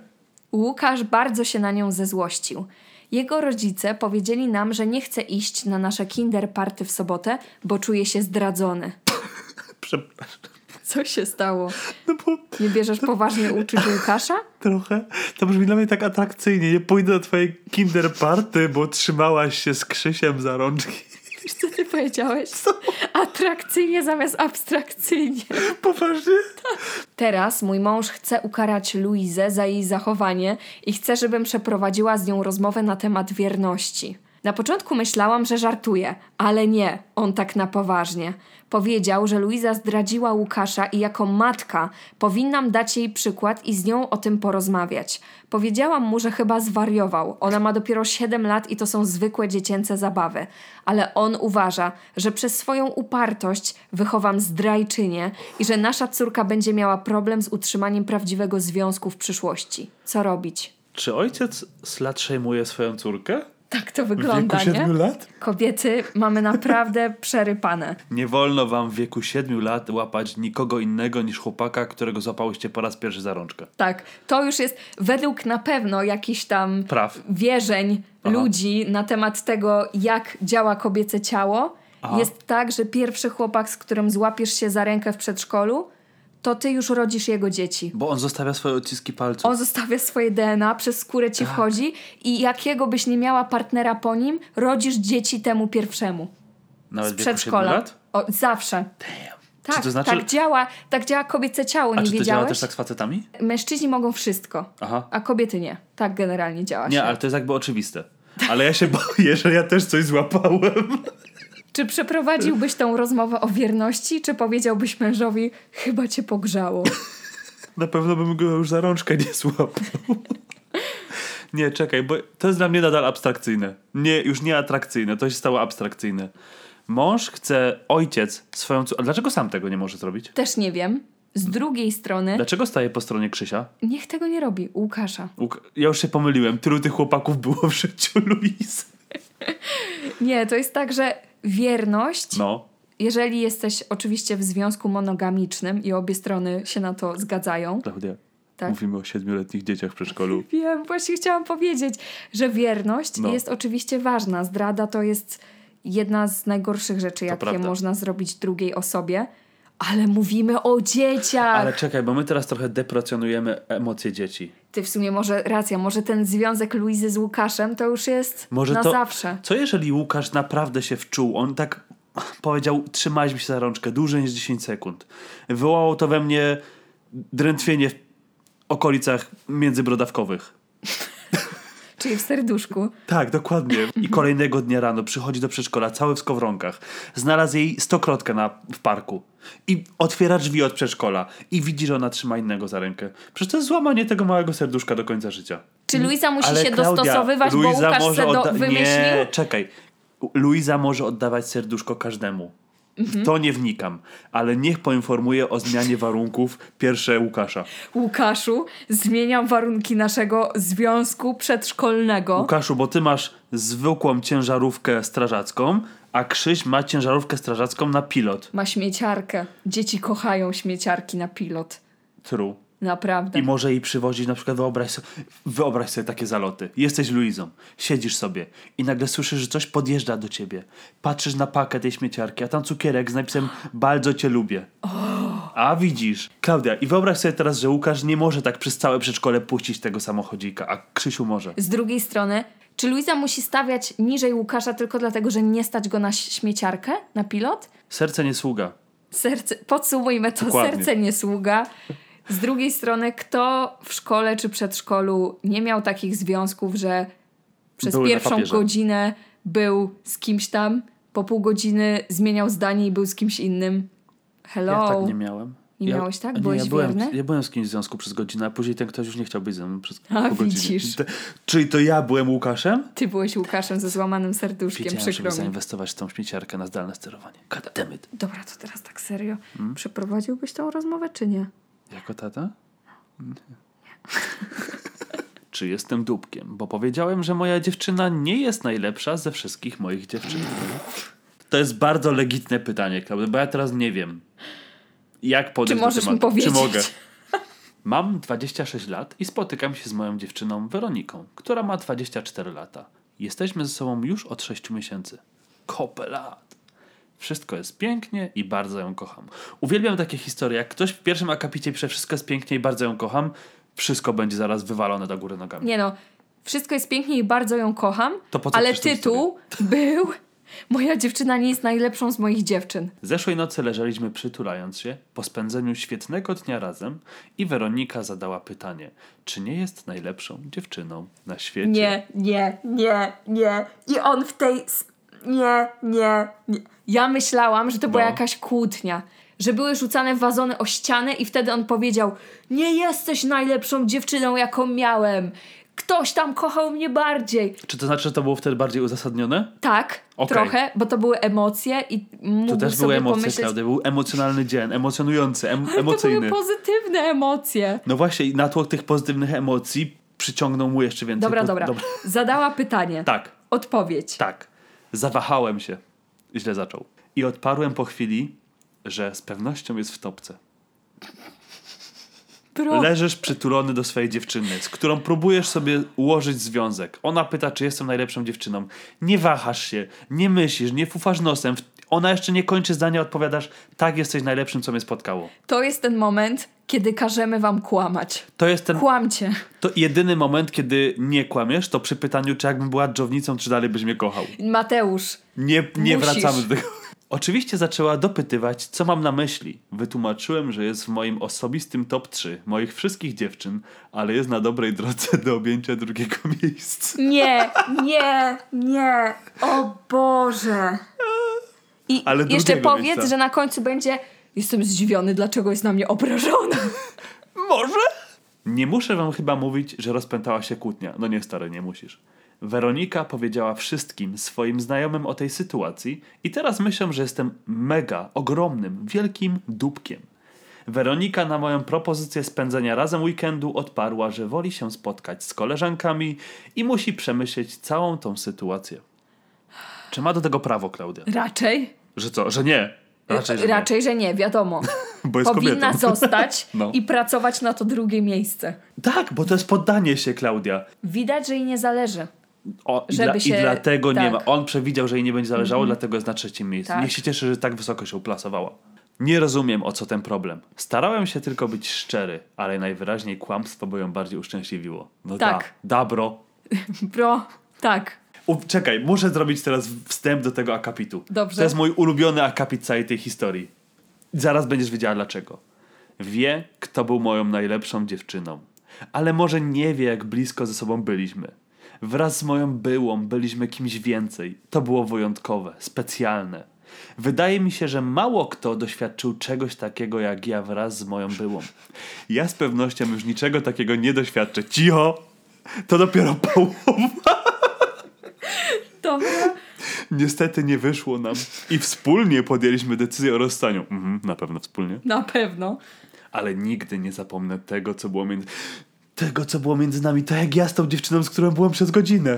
Łukasz bardzo się na nią zezłościł. Jego rodzice powiedzieli nam, że nie chce iść na nasze kinder party w sobotę, bo czuje się zdradzony. Przepraszam. Co się stało? No bo Nie bierzesz poważnie uczuć Łukasza? trochę to brzmi dla mnie tak atrakcyjnie. Nie pójdę do twojej kinder party, bo trzymałaś się z Krzysiem za rączki. Wiesz, co ty powiedziałeś? Atrakcyjnie zamiast abstrakcyjnie. Poważnie? Teraz mój mąż chce ukarać Luizę za jej zachowanie i chce, żebym przeprowadziła z nią rozmowę na temat wierności. Na początku myślałam, że żartuje, ale nie, on tak na poważnie. Powiedział, że Luiza zdradziła Łukasza i jako matka powinnam dać jej przykład i z nią o tym porozmawiać. Powiedziałam mu, że chyba zwariował. Ona ma dopiero 7 lat i to są zwykłe dziecięce zabawy. Ale on uważa, że przez swoją upartość wychowam zdrajczynię i że nasza córka będzie miała problem z utrzymaniem prawdziwego związku w przyszłości. Co robić? Czy ojciec szejmuje swoją córkę? Tak to W wygląda, wieku nie? 7 lat? Kobiety mamy naprawdę przerypane. Nie wolno wam w wieku 7 lat łapać nikogo innego niż chłopaka, którego złapałyście po raz pierwszy za rączkę. Tak, to już jest według na pewno jakichś tam Praw. wierzeń Aha. ludzi na temat tego, jak działa kobiece ciało. Aha. Jest tak, że pierwszy chłopak, z którym złapiesz się za rękę w przedszkolu, to ty już rodzisz jego dzieci. Bo on zostawia swoje odciski palców. On zostawia swoje DNA, przez skórę ci Tak. wchodzi i jakiego byś nie miała partnera po nim, rodzisz dzieci temu pierwszemu. Nawet Z w wieku 7 przedszkola. lat? O, zawsze. Tak, Czy to znaczy- tak działa, tak działa kobiece ciało, A nie czy to działa też tak z facetami? Mężczyźni mogą wszystko, Aha. a kobiety nie. Tak generalnie działa Nie, się. ale to jest jakby oczywiste. Ale ja się boję, że ja też coś złapałem. Czy przeprowadziłbyś tą rozmowę o wierności, czy powiedziałbyś mężowi, chyba cię pogrzało? Na pewno bym go już za rączkę nie złapał. Nie, czekaj, bo to jest dla mnie nadal abstrakcyjne. Nie, już nie atrakcyjne, to się stało abstrakcyjne. Mąż chce, ojciec swoją córkę. Dlaczego sam tego nie może zrobić? Też nie wiem. Z drugiej strony, Dlaczego staje po stronie Krzysia? niech tego nie robi, Łukasza. Łuk- Ja już się pomyliłem. Tylu tych chłopaków było w życiu Luis. Nie, to jest tak, że wierność, No. jeżeli jesteś oczywiście w związku monogamicznym i obie strony się na to zgadzają, Klaudia, Tak. mówimy o siedmioletnich dzieciach w przedszkolu. Wiem, właśnie chciałam powiedzieć, że wierność No. jest oczywiście ważna. Zdrada to jest jedna z najgorszych rzeczy, jakie prawda. można zrobić drugiej osobie. Ale mówimy o dzieciach. Ale czekaj, bo my teraz trochę deprecjonujemy emocje dzieci. Ty w sumie może racja, może ten związek Luizy z Łukaszem to już jest Może na to, zawsze. Co jeżeli Łukasz naprawdę się wczuł? On tak powiedział, trzymaliśmy się za rączkę dłużej niż 10 sekund. Wywołało to we mnie drętwienie w okolicach międzybrodawkowych. Czyli w serduszku. Tak, dokładnie. I kolejnego dnia rano przychodzi do przedszkola cały w skowronkach. Znalazł jej stokrotkę na, w parku. I otwiera drzwi od przedszkola. I widzi, że ona trzyma innego za rękę. Przecież to jest złamanie tego małego serduszka do końca życia. Czy Luiza musi Ale się Klaudia, dostosowywać, bo Luiza Łukasz może se do, wymyślił? Nie, czekaj. Luiza może oddawać serduszko każdemu. Mhm. W to nie wnikam, ale niech poinformuje o zmianie warunków pierwsze Łukasza. Łukaszu, zmieniam warunki naszego związku przedszkolnego. Łukaszu, bo ty masz zwykłą ciężarówkę strażacką, a Krzyś ma ciężarówkę strażacką na pilot. Ma śmieciarkę. Dzieci kochają śmieciarki na pilot. True. Naprawdę. I może jej przywozić, na przykład wyobraź sobie, wyobraź sobie takie zaloty. Jesteś Luizą, siedzisz sobie i nagle słyszysz, że coś podjeżdża do ciebie. Patrzysz na pakę tej śmieciarki, a tam cukierek z napisem bardzo cię lubię. A widzisz. Klaudia, i wyobraź sobie teraz, że Łukasz nie może tak przez całe przedszkole puścić tego samochodzika, a Krzysiu może. Z drugiej strony, Czy Luiza musi stawiać niżej Łukasza tylko dlatego, że nie stać go na śmieciarkę, na pilot? Serce nie sługa. Serce, podsumujmy to, Dokładnie. serce nie sługa. Z drugiej strony, kto w szkole czy przedszkolu nie miał takich związków, że przez Były pierwszą godzinę był z kimś tam, po pół godziny zmieniał zdanie i był z kimś innym? Hello? Ja tak nie miałem. Nie ja, miałeś tak? nie, Byłeś ja byłem, wierny? Ja byłem z kimś w związku przez godzinę, a później ten ktoś już nie chciał być ze mną przez A, pół godziny. widzisz. Te- Czyli to ja byłem Łukaszem? Ty byłeś Łukaszem ze złamanym serduszkiem, Wiedziałem, przykro żeby mi. zainwestować w tą śmieciarkę na zdalne sterowanie. God damn it. Dobra, to teraz tak serio. Hmm? Przeprowadziłbyś tą rozmowę, czy nie? Jako tata? Nie. Czy jestem dupkiem? Bo powiedziałem, że moja dziewczyna nie jest najlepsza ze wszystkich moich dziewczyn. To jest bardzo legitne pytanie, Klaudia, bo ja teraz nie wiem, jak podejść Czy możesz do mi tematu. Czy powiedzieć? mogę? Mam 26 lat i spotykam się z moją dziewczyną Weroniką, która ma 24 lata. Jesteśmy ze sobą już od 6 miesięcy. Kopę lat. Wszystko jest pięknie i bardzo ją kocham. Uwielbiam takie historie. Jak ktoś w pierwszym akapicie pisze wszystko jest pięknie i bardzo ją kocham, wszystko będzie zaraz wywalone do góry nogami. Nie no, wszystko jest pięknie i bardzo ją kocham, ale tytuł był Moja dziewczyna nie jest najlepszą z moich dziewczyn. Zeszłej nocy leżeliśmy przytulając się po spędzeniu świetnego dnia razem i Weronika zadała pytanie, czy nie jest najlepszą dziewczyną na świecie? Nie, nie, nie, nie. I on w tej... Nie, nie, nie. Ja myślałam, że to była No. jakaś kłótnia. Że były rzucane wazony o ścianę i wtedy on powiedział Nie jesteś najlepszą dziewczyną, jaką miałem. Ktoś tam kochał mnie bardziej. Czy to znaczy, że to było wtedy bardziej uzasadnione? Tak, Okej. trochę, bo to były emocje i mógł To też sobie były emocje, pomyśleć... Klaudia. Był emocjonalny dzień, emocjonujący, em- Ale to emocyjny. były pozytywne emocje. No właśnie, i natłok tych pozytywnych emocji przyciągnął mu jeszcze więcej. Dobra, po- dobra. Zadała pytanie. Tak, Odpowiedź. tak. Zawahałem się. Źle zaczął. I odparłem po chwili, że z pewnością jest w topce. Pro... Leżysz przytulony do swojej dziewczyny, z którą próbujesz sobie ułożyć związek. Ona pyta, czy jestem najlepszą dziewczyną. Nie wahasz się, nie myślisz, nie fufasz nosem. Ona jeszcze nie kończy zdania, odpowiadasz, tak, jesteś najlepszym, co mnie spotkało. To jest ten moment, kiedy każemy wam kłamać. To jest ten Kłamcie. to jedyny moment, kiedy nie kłamiesz, to przy pytaniu, czy jakbym była dżownicą, czy dalej byś mnie kochał. Mateusz, Nie, nie Musisz. wracamy do tego. Oczywiście zaczęła dopytywać, co mam na myśli. Wytłumaczyłem, że jest w moim osobistym top 3 moich wszystkich dziewczyn, ale jest na dobrej drodze do objęcia drugiego miejsca. nie, nie, nie. O Boże. I Ale jeszcze powiedz, miejsca. że na końcu będzie jestem zdziwiony, dlaczego jest na mnie obrażona. Może? Nie muszę wam chyba mówić, że rozpętała się kłótnia. No nie, stary, nie musisz. Weronika powiedziała wszystkim swoim znajomym o tej sytuacji i teraz myślę, że jestem mega, ogromnym, wielkim dupkiem. Weronika na moją propozycję spędzenia razem weekendu odparła, że woli się spotkać z koleżankami i musi przemyśleć całą tą sytuację. Czy ma do tego prawo, Klaudia? Raczej. Że co, że nie? Raczej, że nie. Raczej, że nie, wiadomo. Bo jest Powinna kobietą. zostać No. i pracować na to drugie miejsce. Tak, bo to jest poddanie się, Klaudia. Widać, że jej nie zależy. O, i, Żeby dla, się- I dlatego nie tak. ma. On przewidział, że jej nie będzie zależało, dlatego jest na trzecim miejscu. Tak. Niech się cieszy, że tak wysoko się uplasowała. Nie rozumiem, o co ten problem. Starałem się tylko być szczery, ale najwyraźniej kłamstwo by ją bardziej uszczęśliwiło. No Tak. da, da bro. Bro, tak. U, czekaj, muszę zrobić teraz wstęp do tego akapitu. Dobrze. To jest mój ulubiony akapit całej tej historii. Zaraz będziesz wiedziała dlaczego. Wie, kto był moją najlepszą dziewczyną. Ale może nie wie, jak blisko ze sobą byliśmy. Wraz z moją byłą byliśmy kimś więcej. To było wyjątkowe, specjalne. Wydaje mi się, że mało kto doświadczył czegoś takiego jak ja wraz z moją byłą. Ja z pewnością już niczego takiego nie doświadczę. Cicho! To dopiero połowa. Dobra. Niestety nie wyszło nam i wspólnie podjęliśmy decyzję o rozstaniu. Mhm, na pewno wspólnie. Na pewno. Ale nigdy nie zapomnę tego, co było między... Tego, co było między nami. Tak jak ja z tą dziewczyną, z którą byłem przez godzinę.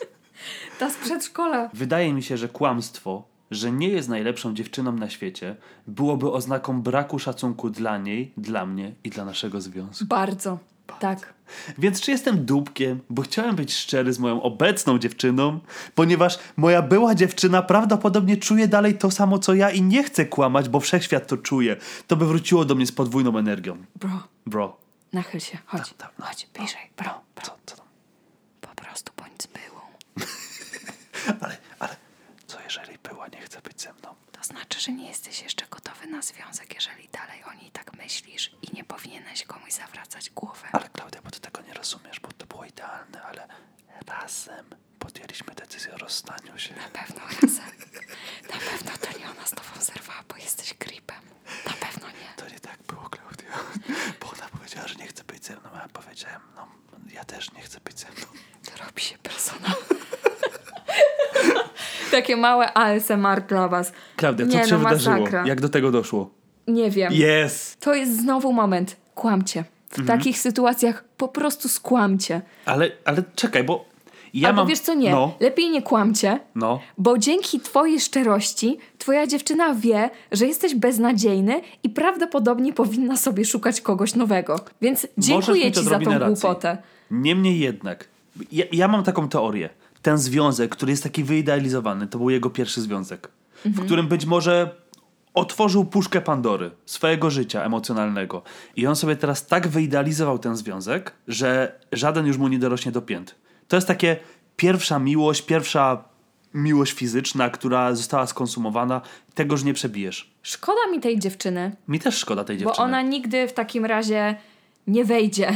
Ta z przedszkola. Wydaje mi się, że kłamstwo, że nie jest najlepszą dziewczyną na świecie, byłoby oznaką braku szacunku dla niej, dla mnie i dla naszego związku. Bardzo. Tak. Więc czy jestem dupkiem, bo chciałem być szczery z moją obecną dziewczyną, ponieważ moja była dziewczyna prawdopodobnie czuje dalej to samo co ja i nie chce kłamać, bo wszechświat to czuje. To by wróciło do mnie z podwójną energią. Bro. Bro. Nachyl się, chodź. Tak, tak, no. Chodź, bliżej. No, bro. No, bro. Co, co tam? Po prostu bądź zbyłą. ale, ale co jeżeli była nie chce być ze mną? To znaczy, że nie jesteś jeszcze gotowy na związek, jeżeli dalej o niej tak myślisz i nie powinieneś komuś zawracać głowy. Ale Klaudia, bo ty tego nie rozumiesz, bo to było idealne, ale razem podjęliśmy decyzję o rozstaniu się. Na pewno razem. Na pewno to nie ona z tobą zerwała, bo jesteś creepem. Na pewno nie. To nie tak było, Klaudia. Bo ona powiedziała, że nie chce być ze mną, a ja powiedziałem, no ja też nie chcę być ze mną. To robi się persona. Takie małe ASMR dla was. Klaudia, co nie, ci no, się wydarzyło? masakra. Jak do tego doszło? Nie wiem. Jest! To jest znowu moment. Kłamcie. W Mhm. takich sytuacjach po prostu skłamcie. Ale, ale czekaj, bo ja Albo mam... wiesz co, nie. No, Lepiej nie kłamcie, no. bo dzięki twojej szczerości twoja dziewczyna wie, że jesteś beznadziejny i prawdopodobnie powinna sobie szukać kogoś nowego. Więc dziękuję ci za tą racji. głupotę. Niemniej jednak, ja, ja mam taką teorię. Ten związek, który jest taki wyidealizowany, to był jego pierwszy związek, w którym być może otworzył puszkę Pandory swojego życia emocjonalnego. I on sobie teraz tak wyidealizował ten związek, że żaden już mu nie dorośnie do pięt. To jest takie pierwsza miłość, pierwsza miłość fizyczna, która została skonsumowana. Tego już nie przebijesz. Szkoda mi tej dziewczyny, Mi też szkoda tej bo dziewczyny. ona nigdy w takim razie nie wejdzie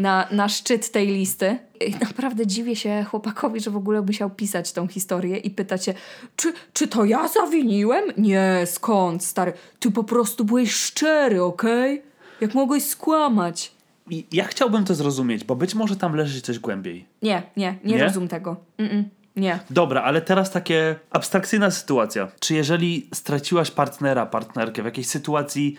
na, na szczyt tej listy. I naprawdę dziwię się chłopakowi, że w ogóle musiał pisać tą historię i pytać się, czy, czy to ja zawiniłem? Nie, skąd, stary? Ty po prostu byłeś szczery, okej? Jak mogłeś skłamać? I ja chciałbym to zrozumieć, bo być może tam leży coś głębiej. Nie, nie, nie, Nie? rozum tego. Mm-mm, nie. Dobra, ale teraz takie abstrakcyjna sytuacja. Czy jeżeli straciłaś partnera, partnerkę w jakiejś sytuacji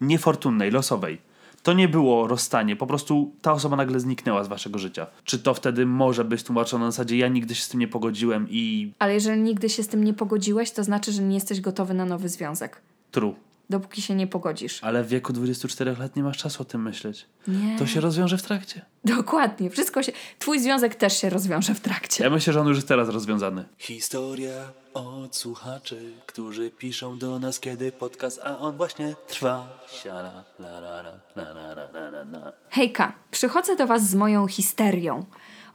niefortunnej, losowej, to nie było rozstanie, po prostu ta osoba nagle zniknęła z waszego życia. Czy to wtedy może być tłumaczone na zasadzie ja nigdy się z tym nie pogodziłem i Ale jeżeli nigdy się z tym nie pogodziłeś, to znaczy, że nie jesteś gotowy na nowy związek. true. Dopóki się nie pogodzisz. Ale w wieku 24 lat nie masz czasu o tym myśleć. Nie. To się rozwiąże w trakcie. Dokładnie. Wszystko się... Twój związek też się rozwiąże w trakcie. Ja myślę, że on już jest teraz rozwiązany. Historia od słuchaczy, którzy piszą do nas, kiedy podcast, a on właśnie trwa. Siala, la, la, la, la, la, la, la, la, la. Hejka, przychodzę do Was z moją histerią.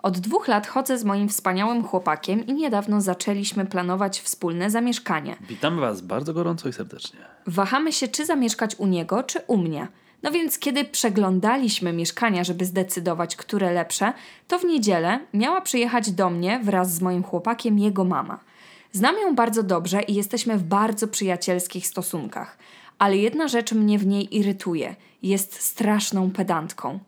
Od dwóch lat chodzę z moim wspaniałym chłopakiem i niedawno zaczęliśmy planować wspólne zamieszkanie. Witamy was bardzo gorąco i serdecznie. Wahamy się, czy zamieszkać u niego, czy u mnie. No więc, kiedy przeglądaliśmy mieszkania, żeby zdecydować, które lepsze, to w niedzielę miała przyjechać do mnie wraz z moim chłopakiem jego mama. Znam ją bardzo dobrze i jesteśmy w bardzo przyjacielskich stosunkach. Ale jedna rzecz mnie w niej irytuje. Jest straszną pedantką.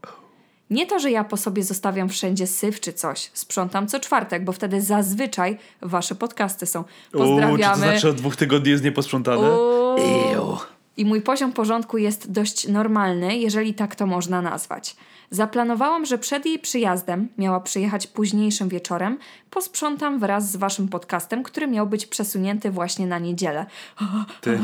Nie to, że ja po sobie zostawiam wszędzie syf czy coś. Sprzątam co czwartek, bo wtedy zazwyczaj wasze podcasty są. Pozdrawiamy. Uuu, czy to znaczy od dwóch tygodni jest nieposprzątane? Uuu. I mój poziom porządku jest dość normalny, jeżeli tak to można nazwać. Zaplanowałam, że przed jej przyjazdem, miała przyjechać późniejszym wieczorem, posprzątam wraz z waszym podcastem, który miał być przesunięty właśnie na niedzielę. Ty.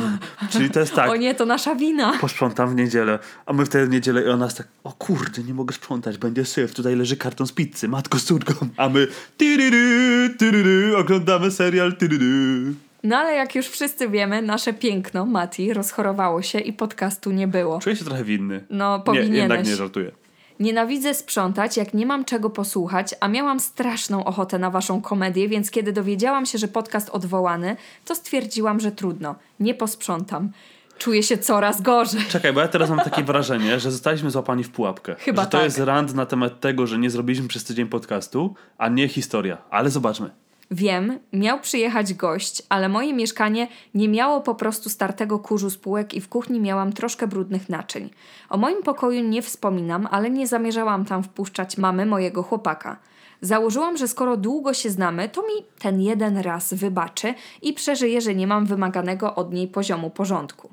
Czyli to jest tak. O nie, to nasza wina. posprzątam w niedzielę, a my wtedy w niedzielę i ona jest tak, o kurde, nie mogę sprzątać, będzie syf, tutaj leży karton z pizzy, matko z córką, a my tyryry, tyryry, oglądamy serial tyryry. No ale jak już wszyscy wiemy, nasze piękno, Mati, rozchorowało się i podcastu nie było. Czuję się trochę winny. No, Nie, powinieneś. jednak nie żartuję. Nienawidzę sprzątać, jak nie mam czego posłuchać, a miałam straszną ochotę na waszą komedię, więc kiedy dowiedziałam się, że podcast odwołany, to stwierdziłam, że trudno, nie posprzątam. Czuję się coraz gorzej. Czekaj, bo ja teraz mam takie wrażenie, że zostaliśmy złapani w pułapkę. Chyba że to tak. jest rant na temat tego, że nie zrobiliśmy przez tydzień podcastu, a nie historia. Ale zobaczmy. Wiem, miał przyjechać gość, ale moje mieszkanie nie miało po prostu startego kurzu z półek i w kuchni miałam troszkę brudnych naczyń. O moim pokoju nie wspominam, ale nie zamierzałam tam wpuszczać mamy mojego chłopaka. Założyłam, że skoro długo się znamy, to mi ten jeden raz wybaczy i przeżyje, że nie mam wymaganego od niej poziomu porządku.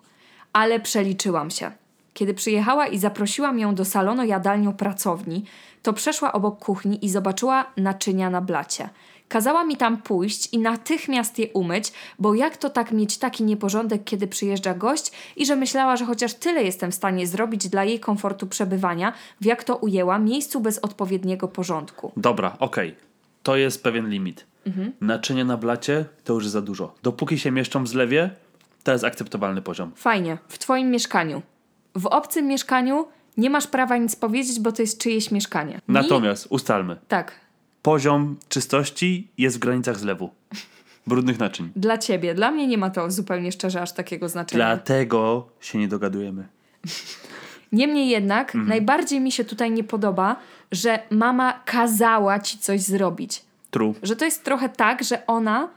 Ale przeliczyłam się. Kiedy przyjechała i zaprosiłam ją do salonu jadalnią pracowni, to przeszła obok kuchni i zobaczyła naczynia na blacie. Kazała mi tam pójść i natychmiast je umyć, bo jak to tak mieć taki nieporządek, kiedy przyjeżdża gość i że myślała, że chociaż tyle jestem w stanie zrobić dla jej komfortu przebywania, w jak to ujęła, miejscu bez odpowiedniego porządku. Dobra, okej. To jest pewien limit. Mhm. Naczynia na blacie to już za dużo. Dopóki się mieszczą w zlewie, to jest akceptowalny poziom. Fajnie, w twoim mieszkaniu. W obcym mieszkaniu nie masz prawa nic powiedzieć, bo to jest czyjeś mieszkanie. Mi- Natomiast ustalmy. Tak, Poziom czystości jest w granicach zlewu. Brudnych naczyń. dla ciebie. Dla mnie nie ma to zupełnie szczerze aż takiego znaczenia. Dlatego się nie dogadujemy. Niemniej jednak, najbardziej mi się tutaj nie podoba, że mama kazała ci coś zrobić. True. Że to jest trochę tak, że ona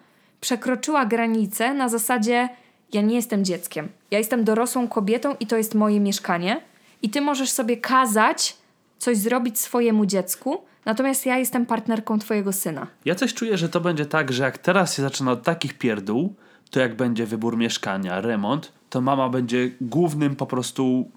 przekroczyła granicę na zasadzie: Ja nie jestem dzieckiem. Ja jestem dorosłą kobietą i to jest moje mieszkanie. I ty możesz sobie kazać coś zrobić swojemu dziecku, natomiast ja jestem partnerką twojego syna. Ja coś czuję, że to będzie tak, że jak teraz się zaczyna od takich pierdół, to jak będzie wybór mieszkania, remont, to mama będzie głównym po prostu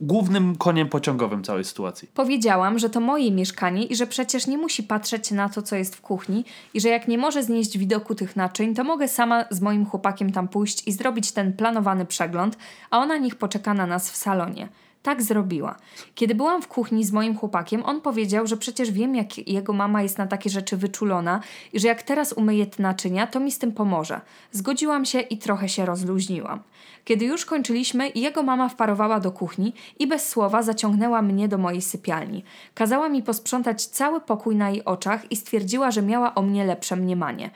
głównym koniem pociągowym całej sytuacji. Powiedziałam, że to moje mieszkanie i że przecież nie musi patrzeć na to, co jest w kuchni i że jak nie może znieść widoku tych naczyń, to mogę sama z moim chłopakiem tam pójść i zrobić ten planowany przegląd, a ona niech poczeka na nas w salonie. Tak zrobiła. Kiedy byłam w kuchni z moim chłopakiem, on powiedział, że przecież wiem, jak jego mama jest na takie rzeczy wyczulona i że jak teraz umyje te naczynia, to mi z tym pomoże. Zgodziłam się i trochę się rozluźniłam. Kiedy już kończyliśmy, jego mama wparowała do kuchni i bez słowa zaciągnęła mnie do mojej sypialni. Kazała mi posprzątać cały pokój na jej oczach i stwierdziła, że miała o mnie lepsze mniemanie.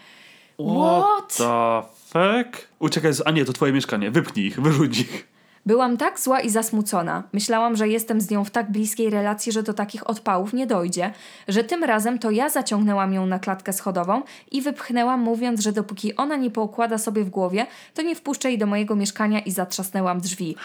What? the fuck? Uciekaj, z... a nie, to twoje mieszkanie. Wypnij ich, wyrzuć ich. Byłam tak zła i zasmucona. Myślałam, że jestem z nią w tak bliskiej relacji, że do takich odpałów nie dojdzie, że tym razem to ja zaciągnęłam ją na klatkę schodową i wypchnęłam, mówiąc, że dopóki ona nie poukłada sobie w głowie, to nie wpuszczę jej do mojego mieszkania i zatrzasnęłam drzwi.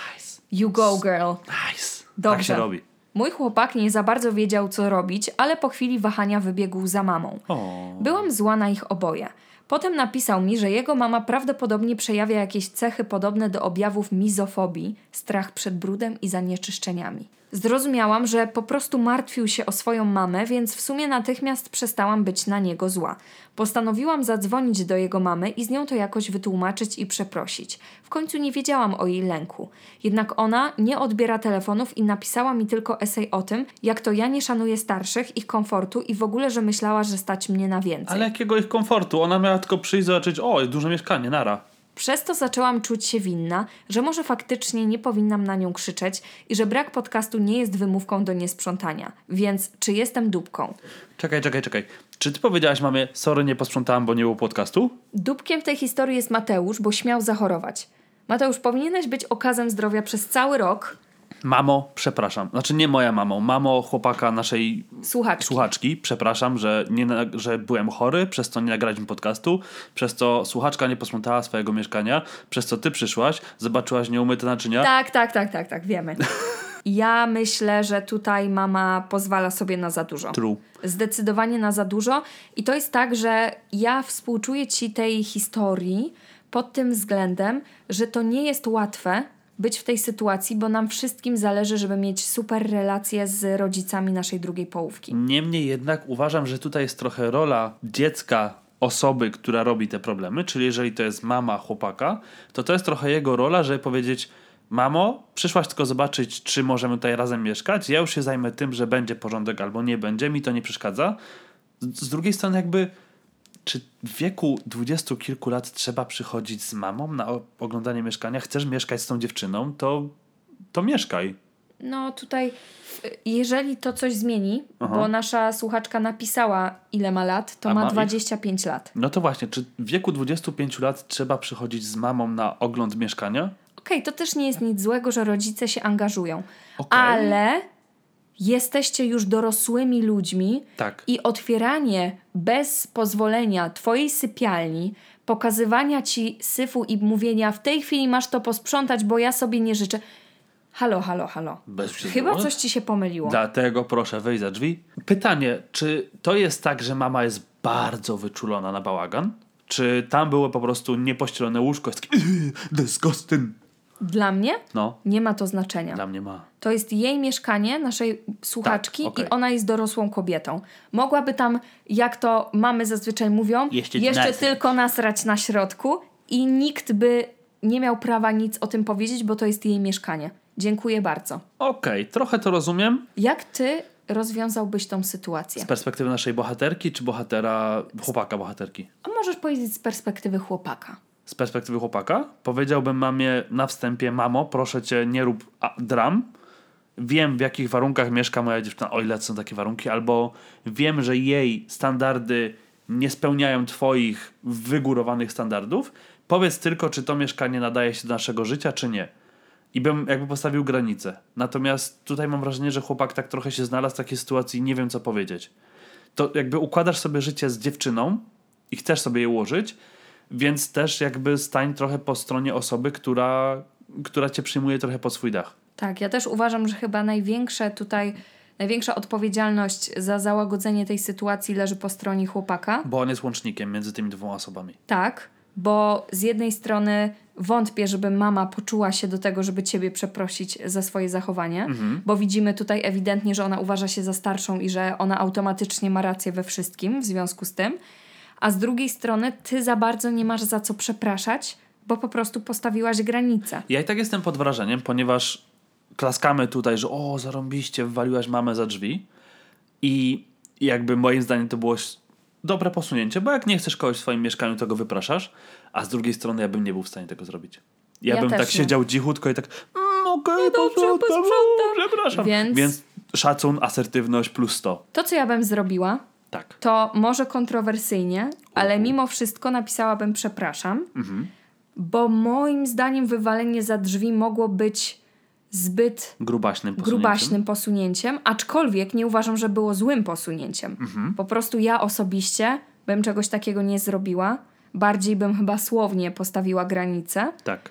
You go, girl. Nice. Dobrze. Tak się robi. Mój chłopak nie za bardzo wiedział, co robić, ale po chwili wahania wybiegł za mamą. O. Byłam zła na ich oboje. Potem napisał mi, że jego mama prawdopodobnie przejawia jakieś cechy podobne do objawów mizofobii, strach przed brudem i zanieczyszczeniami. Zrozumiałam, że po prostu martwił się o swoją mamę, więc w sumie natychmiast przestałam być na niego zła. Postanowiłam zadzwonić do jego mamy i z nią to jakoś wytłumaczyć i przeprosić. W końcu nie wiedziałam o jej lęku. Jednak ona nie odbiera telefonów i napisała mi tylko esej o tym, jak to ja nie szanuję starszych, ich komfortu i w ogóle, że myślała, że stać mnie na więcej. Ale jakiego ich komfortu? Ona miała tylko przyjść zobaczyć, o, jest duże mieszkanie, nara. Przez to zaczęłam czuć się winna, że może faktycznie nie powinnam na nią krzyczeć i że brak podcastu nie jest wymówką do niesprzątania. Więc czy jestem dupką? Czekaj, czekaj, czekaj. Czy ty powiedziałaś mamie, sorry, nie posprzątałam, bo nie było podcastu? Dupkiem w tej historii jest Mateusz, bo śmiał zachorować. Mateusz, powinieneś być okazem zdrowia przez cały rok. Mamo, przepraszam. Znaczy nie moja mamo, mamo chłopaka naszej Słuchaczki. słuchaczki. Przepraszam, że, nie, że byłem chory, przez co nie nagraliśmy podcastu, przez co słuchaczka nie posprzątała swojego mieszkania, przez co ty przyszłaś, zobaczyłaś nieumyte naczynia. Tak, tak, tak, tak, tak, wiemy. Ja myślę, że tutaj mama pozwala sobie na za dużo. True. Zdecydowanie na za dużo. I to jest tak, że ja współczuję ci tej historii pod tym względem, że to nie jest łatwe być w tej sytuacji, bo nam wszystkim zależy, żeby mieć super relacje z rodzicami naszej drugiej połówki. Niemniej jednak uważam, że tutaj jest trochę rola dziecka, osoby, która robi te problemy, czyli jeżeli to jest mama chłopaka, to to jest trochę jego rola, żeby powiedzieć mamo, przyszłaś tylko zobaczyć, czy możemy tutaj razem mieszkać, ja już się zajmę tym, że będzie porządek albo nie będzie, mi to nie przeszkadza. Z, drugiej strony jakby czy w wieku dwudziestu kilku lat trzeba przychodzić z mamą na oglądanie mieszkania? Chcesz mieszkać z tą dziewczyną, to, to mieszkaj. No tutaj, jeżeli to coś zmieni, Aha. bo nasza słuchaczka napisała, ile ma lat, to A ma ma ich? 25 lat. No to właśnie, czy w wieku 25 lat trzeba przychodzić z mamą na ogląd mieszkania? Okej, to też nie jest nic złego, że rodzice się angażują. Okej. Ale jesteście już dorosłymi ludźmi Tak. i otwieranie bez pozwolenia twojej sypialni, pokazywania ci syfu i mówienia w tej chwili masz to posprzątać, bo ja sobie nie życzę. Halo, halo, halo. Bez Chyba coś ci się pomyliło. Dlatego proszę wyjść za drzwi. Pytanie, czy to jest tak, że mama jest bardzo wyczulona na bałagan? Czy tam było po prostu niepościelone łóżko? Jest takie, "Yy, disgusting. Dla mnie No, nie ma to znaczenia. dla mnie ma. To jest jej mieszkanie, naszej słuchaczki, Tak, okej. i ona jest dorosłą kobietą. Mogłaby tam, jak to mamy zazwyczaj mówią, Jeszcze jeszcze nasrać. tylko nasrać na środku i nikt by nie miał prawa nic o tym powiedzieć, bo to jest jej mieszkanie. Dziękuję bardzo. Okej, trochę to rozumiem. Jak ty rozwiązałbyś tą sytuację? Z perspektywy naszej bohaterki, czy bohatera, chłopaka bohaterki? A możesz powiedzieć z perspektywy chłopaka. Z perspektywy chłopaka powiedziałbym mamie na wstępie, mamo, proszę cię, nie rób dram. Wiem, w jakich warunkach mieszka moja dziewczyna, o ile są takie warunki, albo wiem, że jej standardy nie spełniają twoich wygórowanych standardów. Powiedz tylko, czy to mieszkanie nadaje się do naszego życia, czy nie. i bym jakby postawił granicę. Natomiast tutaj mam wrażenie, że chłopak tak trochę się znalazł w takiej sytuacji i nie wiem co powiedzieć. To jakby układasz sobie życie z dziewczyną i chcesz sobie je ułożyć, więc też jakby stań trochę po stronie osoby, która, która cię przyjmuje trochę pod swój dach. Tak, ja też uważam, że chyba największe tutaj, największa odpowiedzialność za załagodzenie tej sytuacji leży po stronie chłopaka. Bo on jest łącznikiem między tymi dwoma osobami. Tak, bo z jednej strony wątpię, żeby mama poczuła się do tego, żeby ciebie przeprosić za swoje zachowanie, bo widzimy tutaj ewidentnie, że ona uważa się za starszą i że ona automatycznie ma rację we wszystkim w związku z tym. A z drugiej strony ty za bardzo nie masz za co przepraszać, bo po prostu postawiłaś granicę. Ja i tak jestem pod wrażeniem, ponieważ klaskamy tutaj, że o, zarąbiście, wywaliłaś mamę za drzwi. I jakby moim zdaniem to było dobre posunięcie, bo jak nie chcesz kogoś w swoim mieszkaniu, to go wypraszasz, a z drugiej strony ja bym nie był w stanie tego zrobić. Ja, Ja bym tak nie. siedział cichutko i tak mm, okej, No dobrze, posprzątam. przepraszam. Więc- Więc szacun, asertywność plus 100. To, co ja bym zrobiła, Tak. to może kontrowersyjnie, ale mimo wszystko napisałabym przepraszam, bo moim zdaniem wywalenie za drzwi mogło być zbyt Grubaśnym posunięciem. grubaśnym posunięciem, aczkolwiek nie uważam, że było złym posunięciem. Po prostu ja osobiście bym czegoś takiego nie zrobiła. Bardziej bym chyba słownie postawiła granicę. Tak.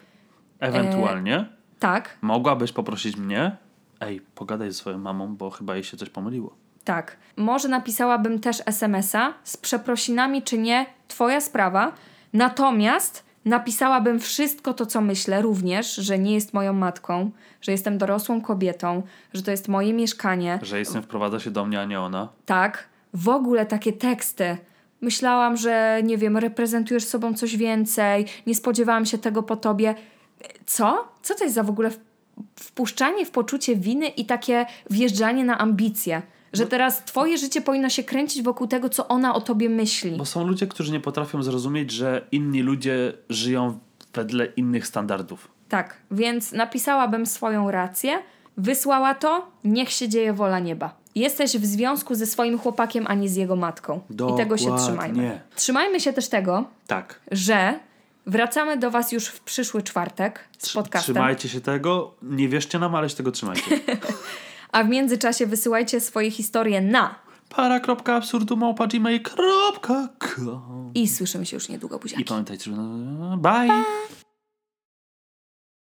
Ewentualnie Tak, mogłabyś poprosić mnie, ej, pogadaj ze swoją mamą, bo chyba jej się coś pomyliło. Tak. Może napisałabym też SMS-a z przeprosinami czy nie, twoja sprawa. Natomiast napisałabym wszystko to, co myślę również, że nie jest moją matką, że jestem dorosłą kobietą, że to jest moje mieszkanie, Że jestem wprowadza się do mnie, a nie ona. tak, w ogóle takie teksty. Myślałam, że nie wiem, reprezentujesz sobą coś więcej, nie spodziewałam się tego po tobie. Co? Co to jest za w ogóle wpuszczanie w poczucie winy i takie wjeżdżanie na ambicje? Że teraz twoje życie powinno się kręcić wokół tego, co ona o tobie myśli. Bo są ludzie, którzy nie potrafią zrozumieć, że inni ludzie żyją wedle innych standardów. Tak, więc napisałabym swoją rację, wysłała to, niech się dzieje wola nieba. Jesteś w związku ze swoim chłopakiem, a nie z jego matką. I tego się Dokładnie. trzymajmy. Trzymajmy się też tego, Tak. że wracamy do Was już w przyszły czwartek z podcastem. Trzymajcie się tego. Nie wierzcie nam, ale się tego trzymajcie. A w międzyczasie wysyłajcie swoje historie na para.absurdumałpa.gmail.com i słyszymy się już niedługo, buziaki. I pamiętajcie, że... Bye!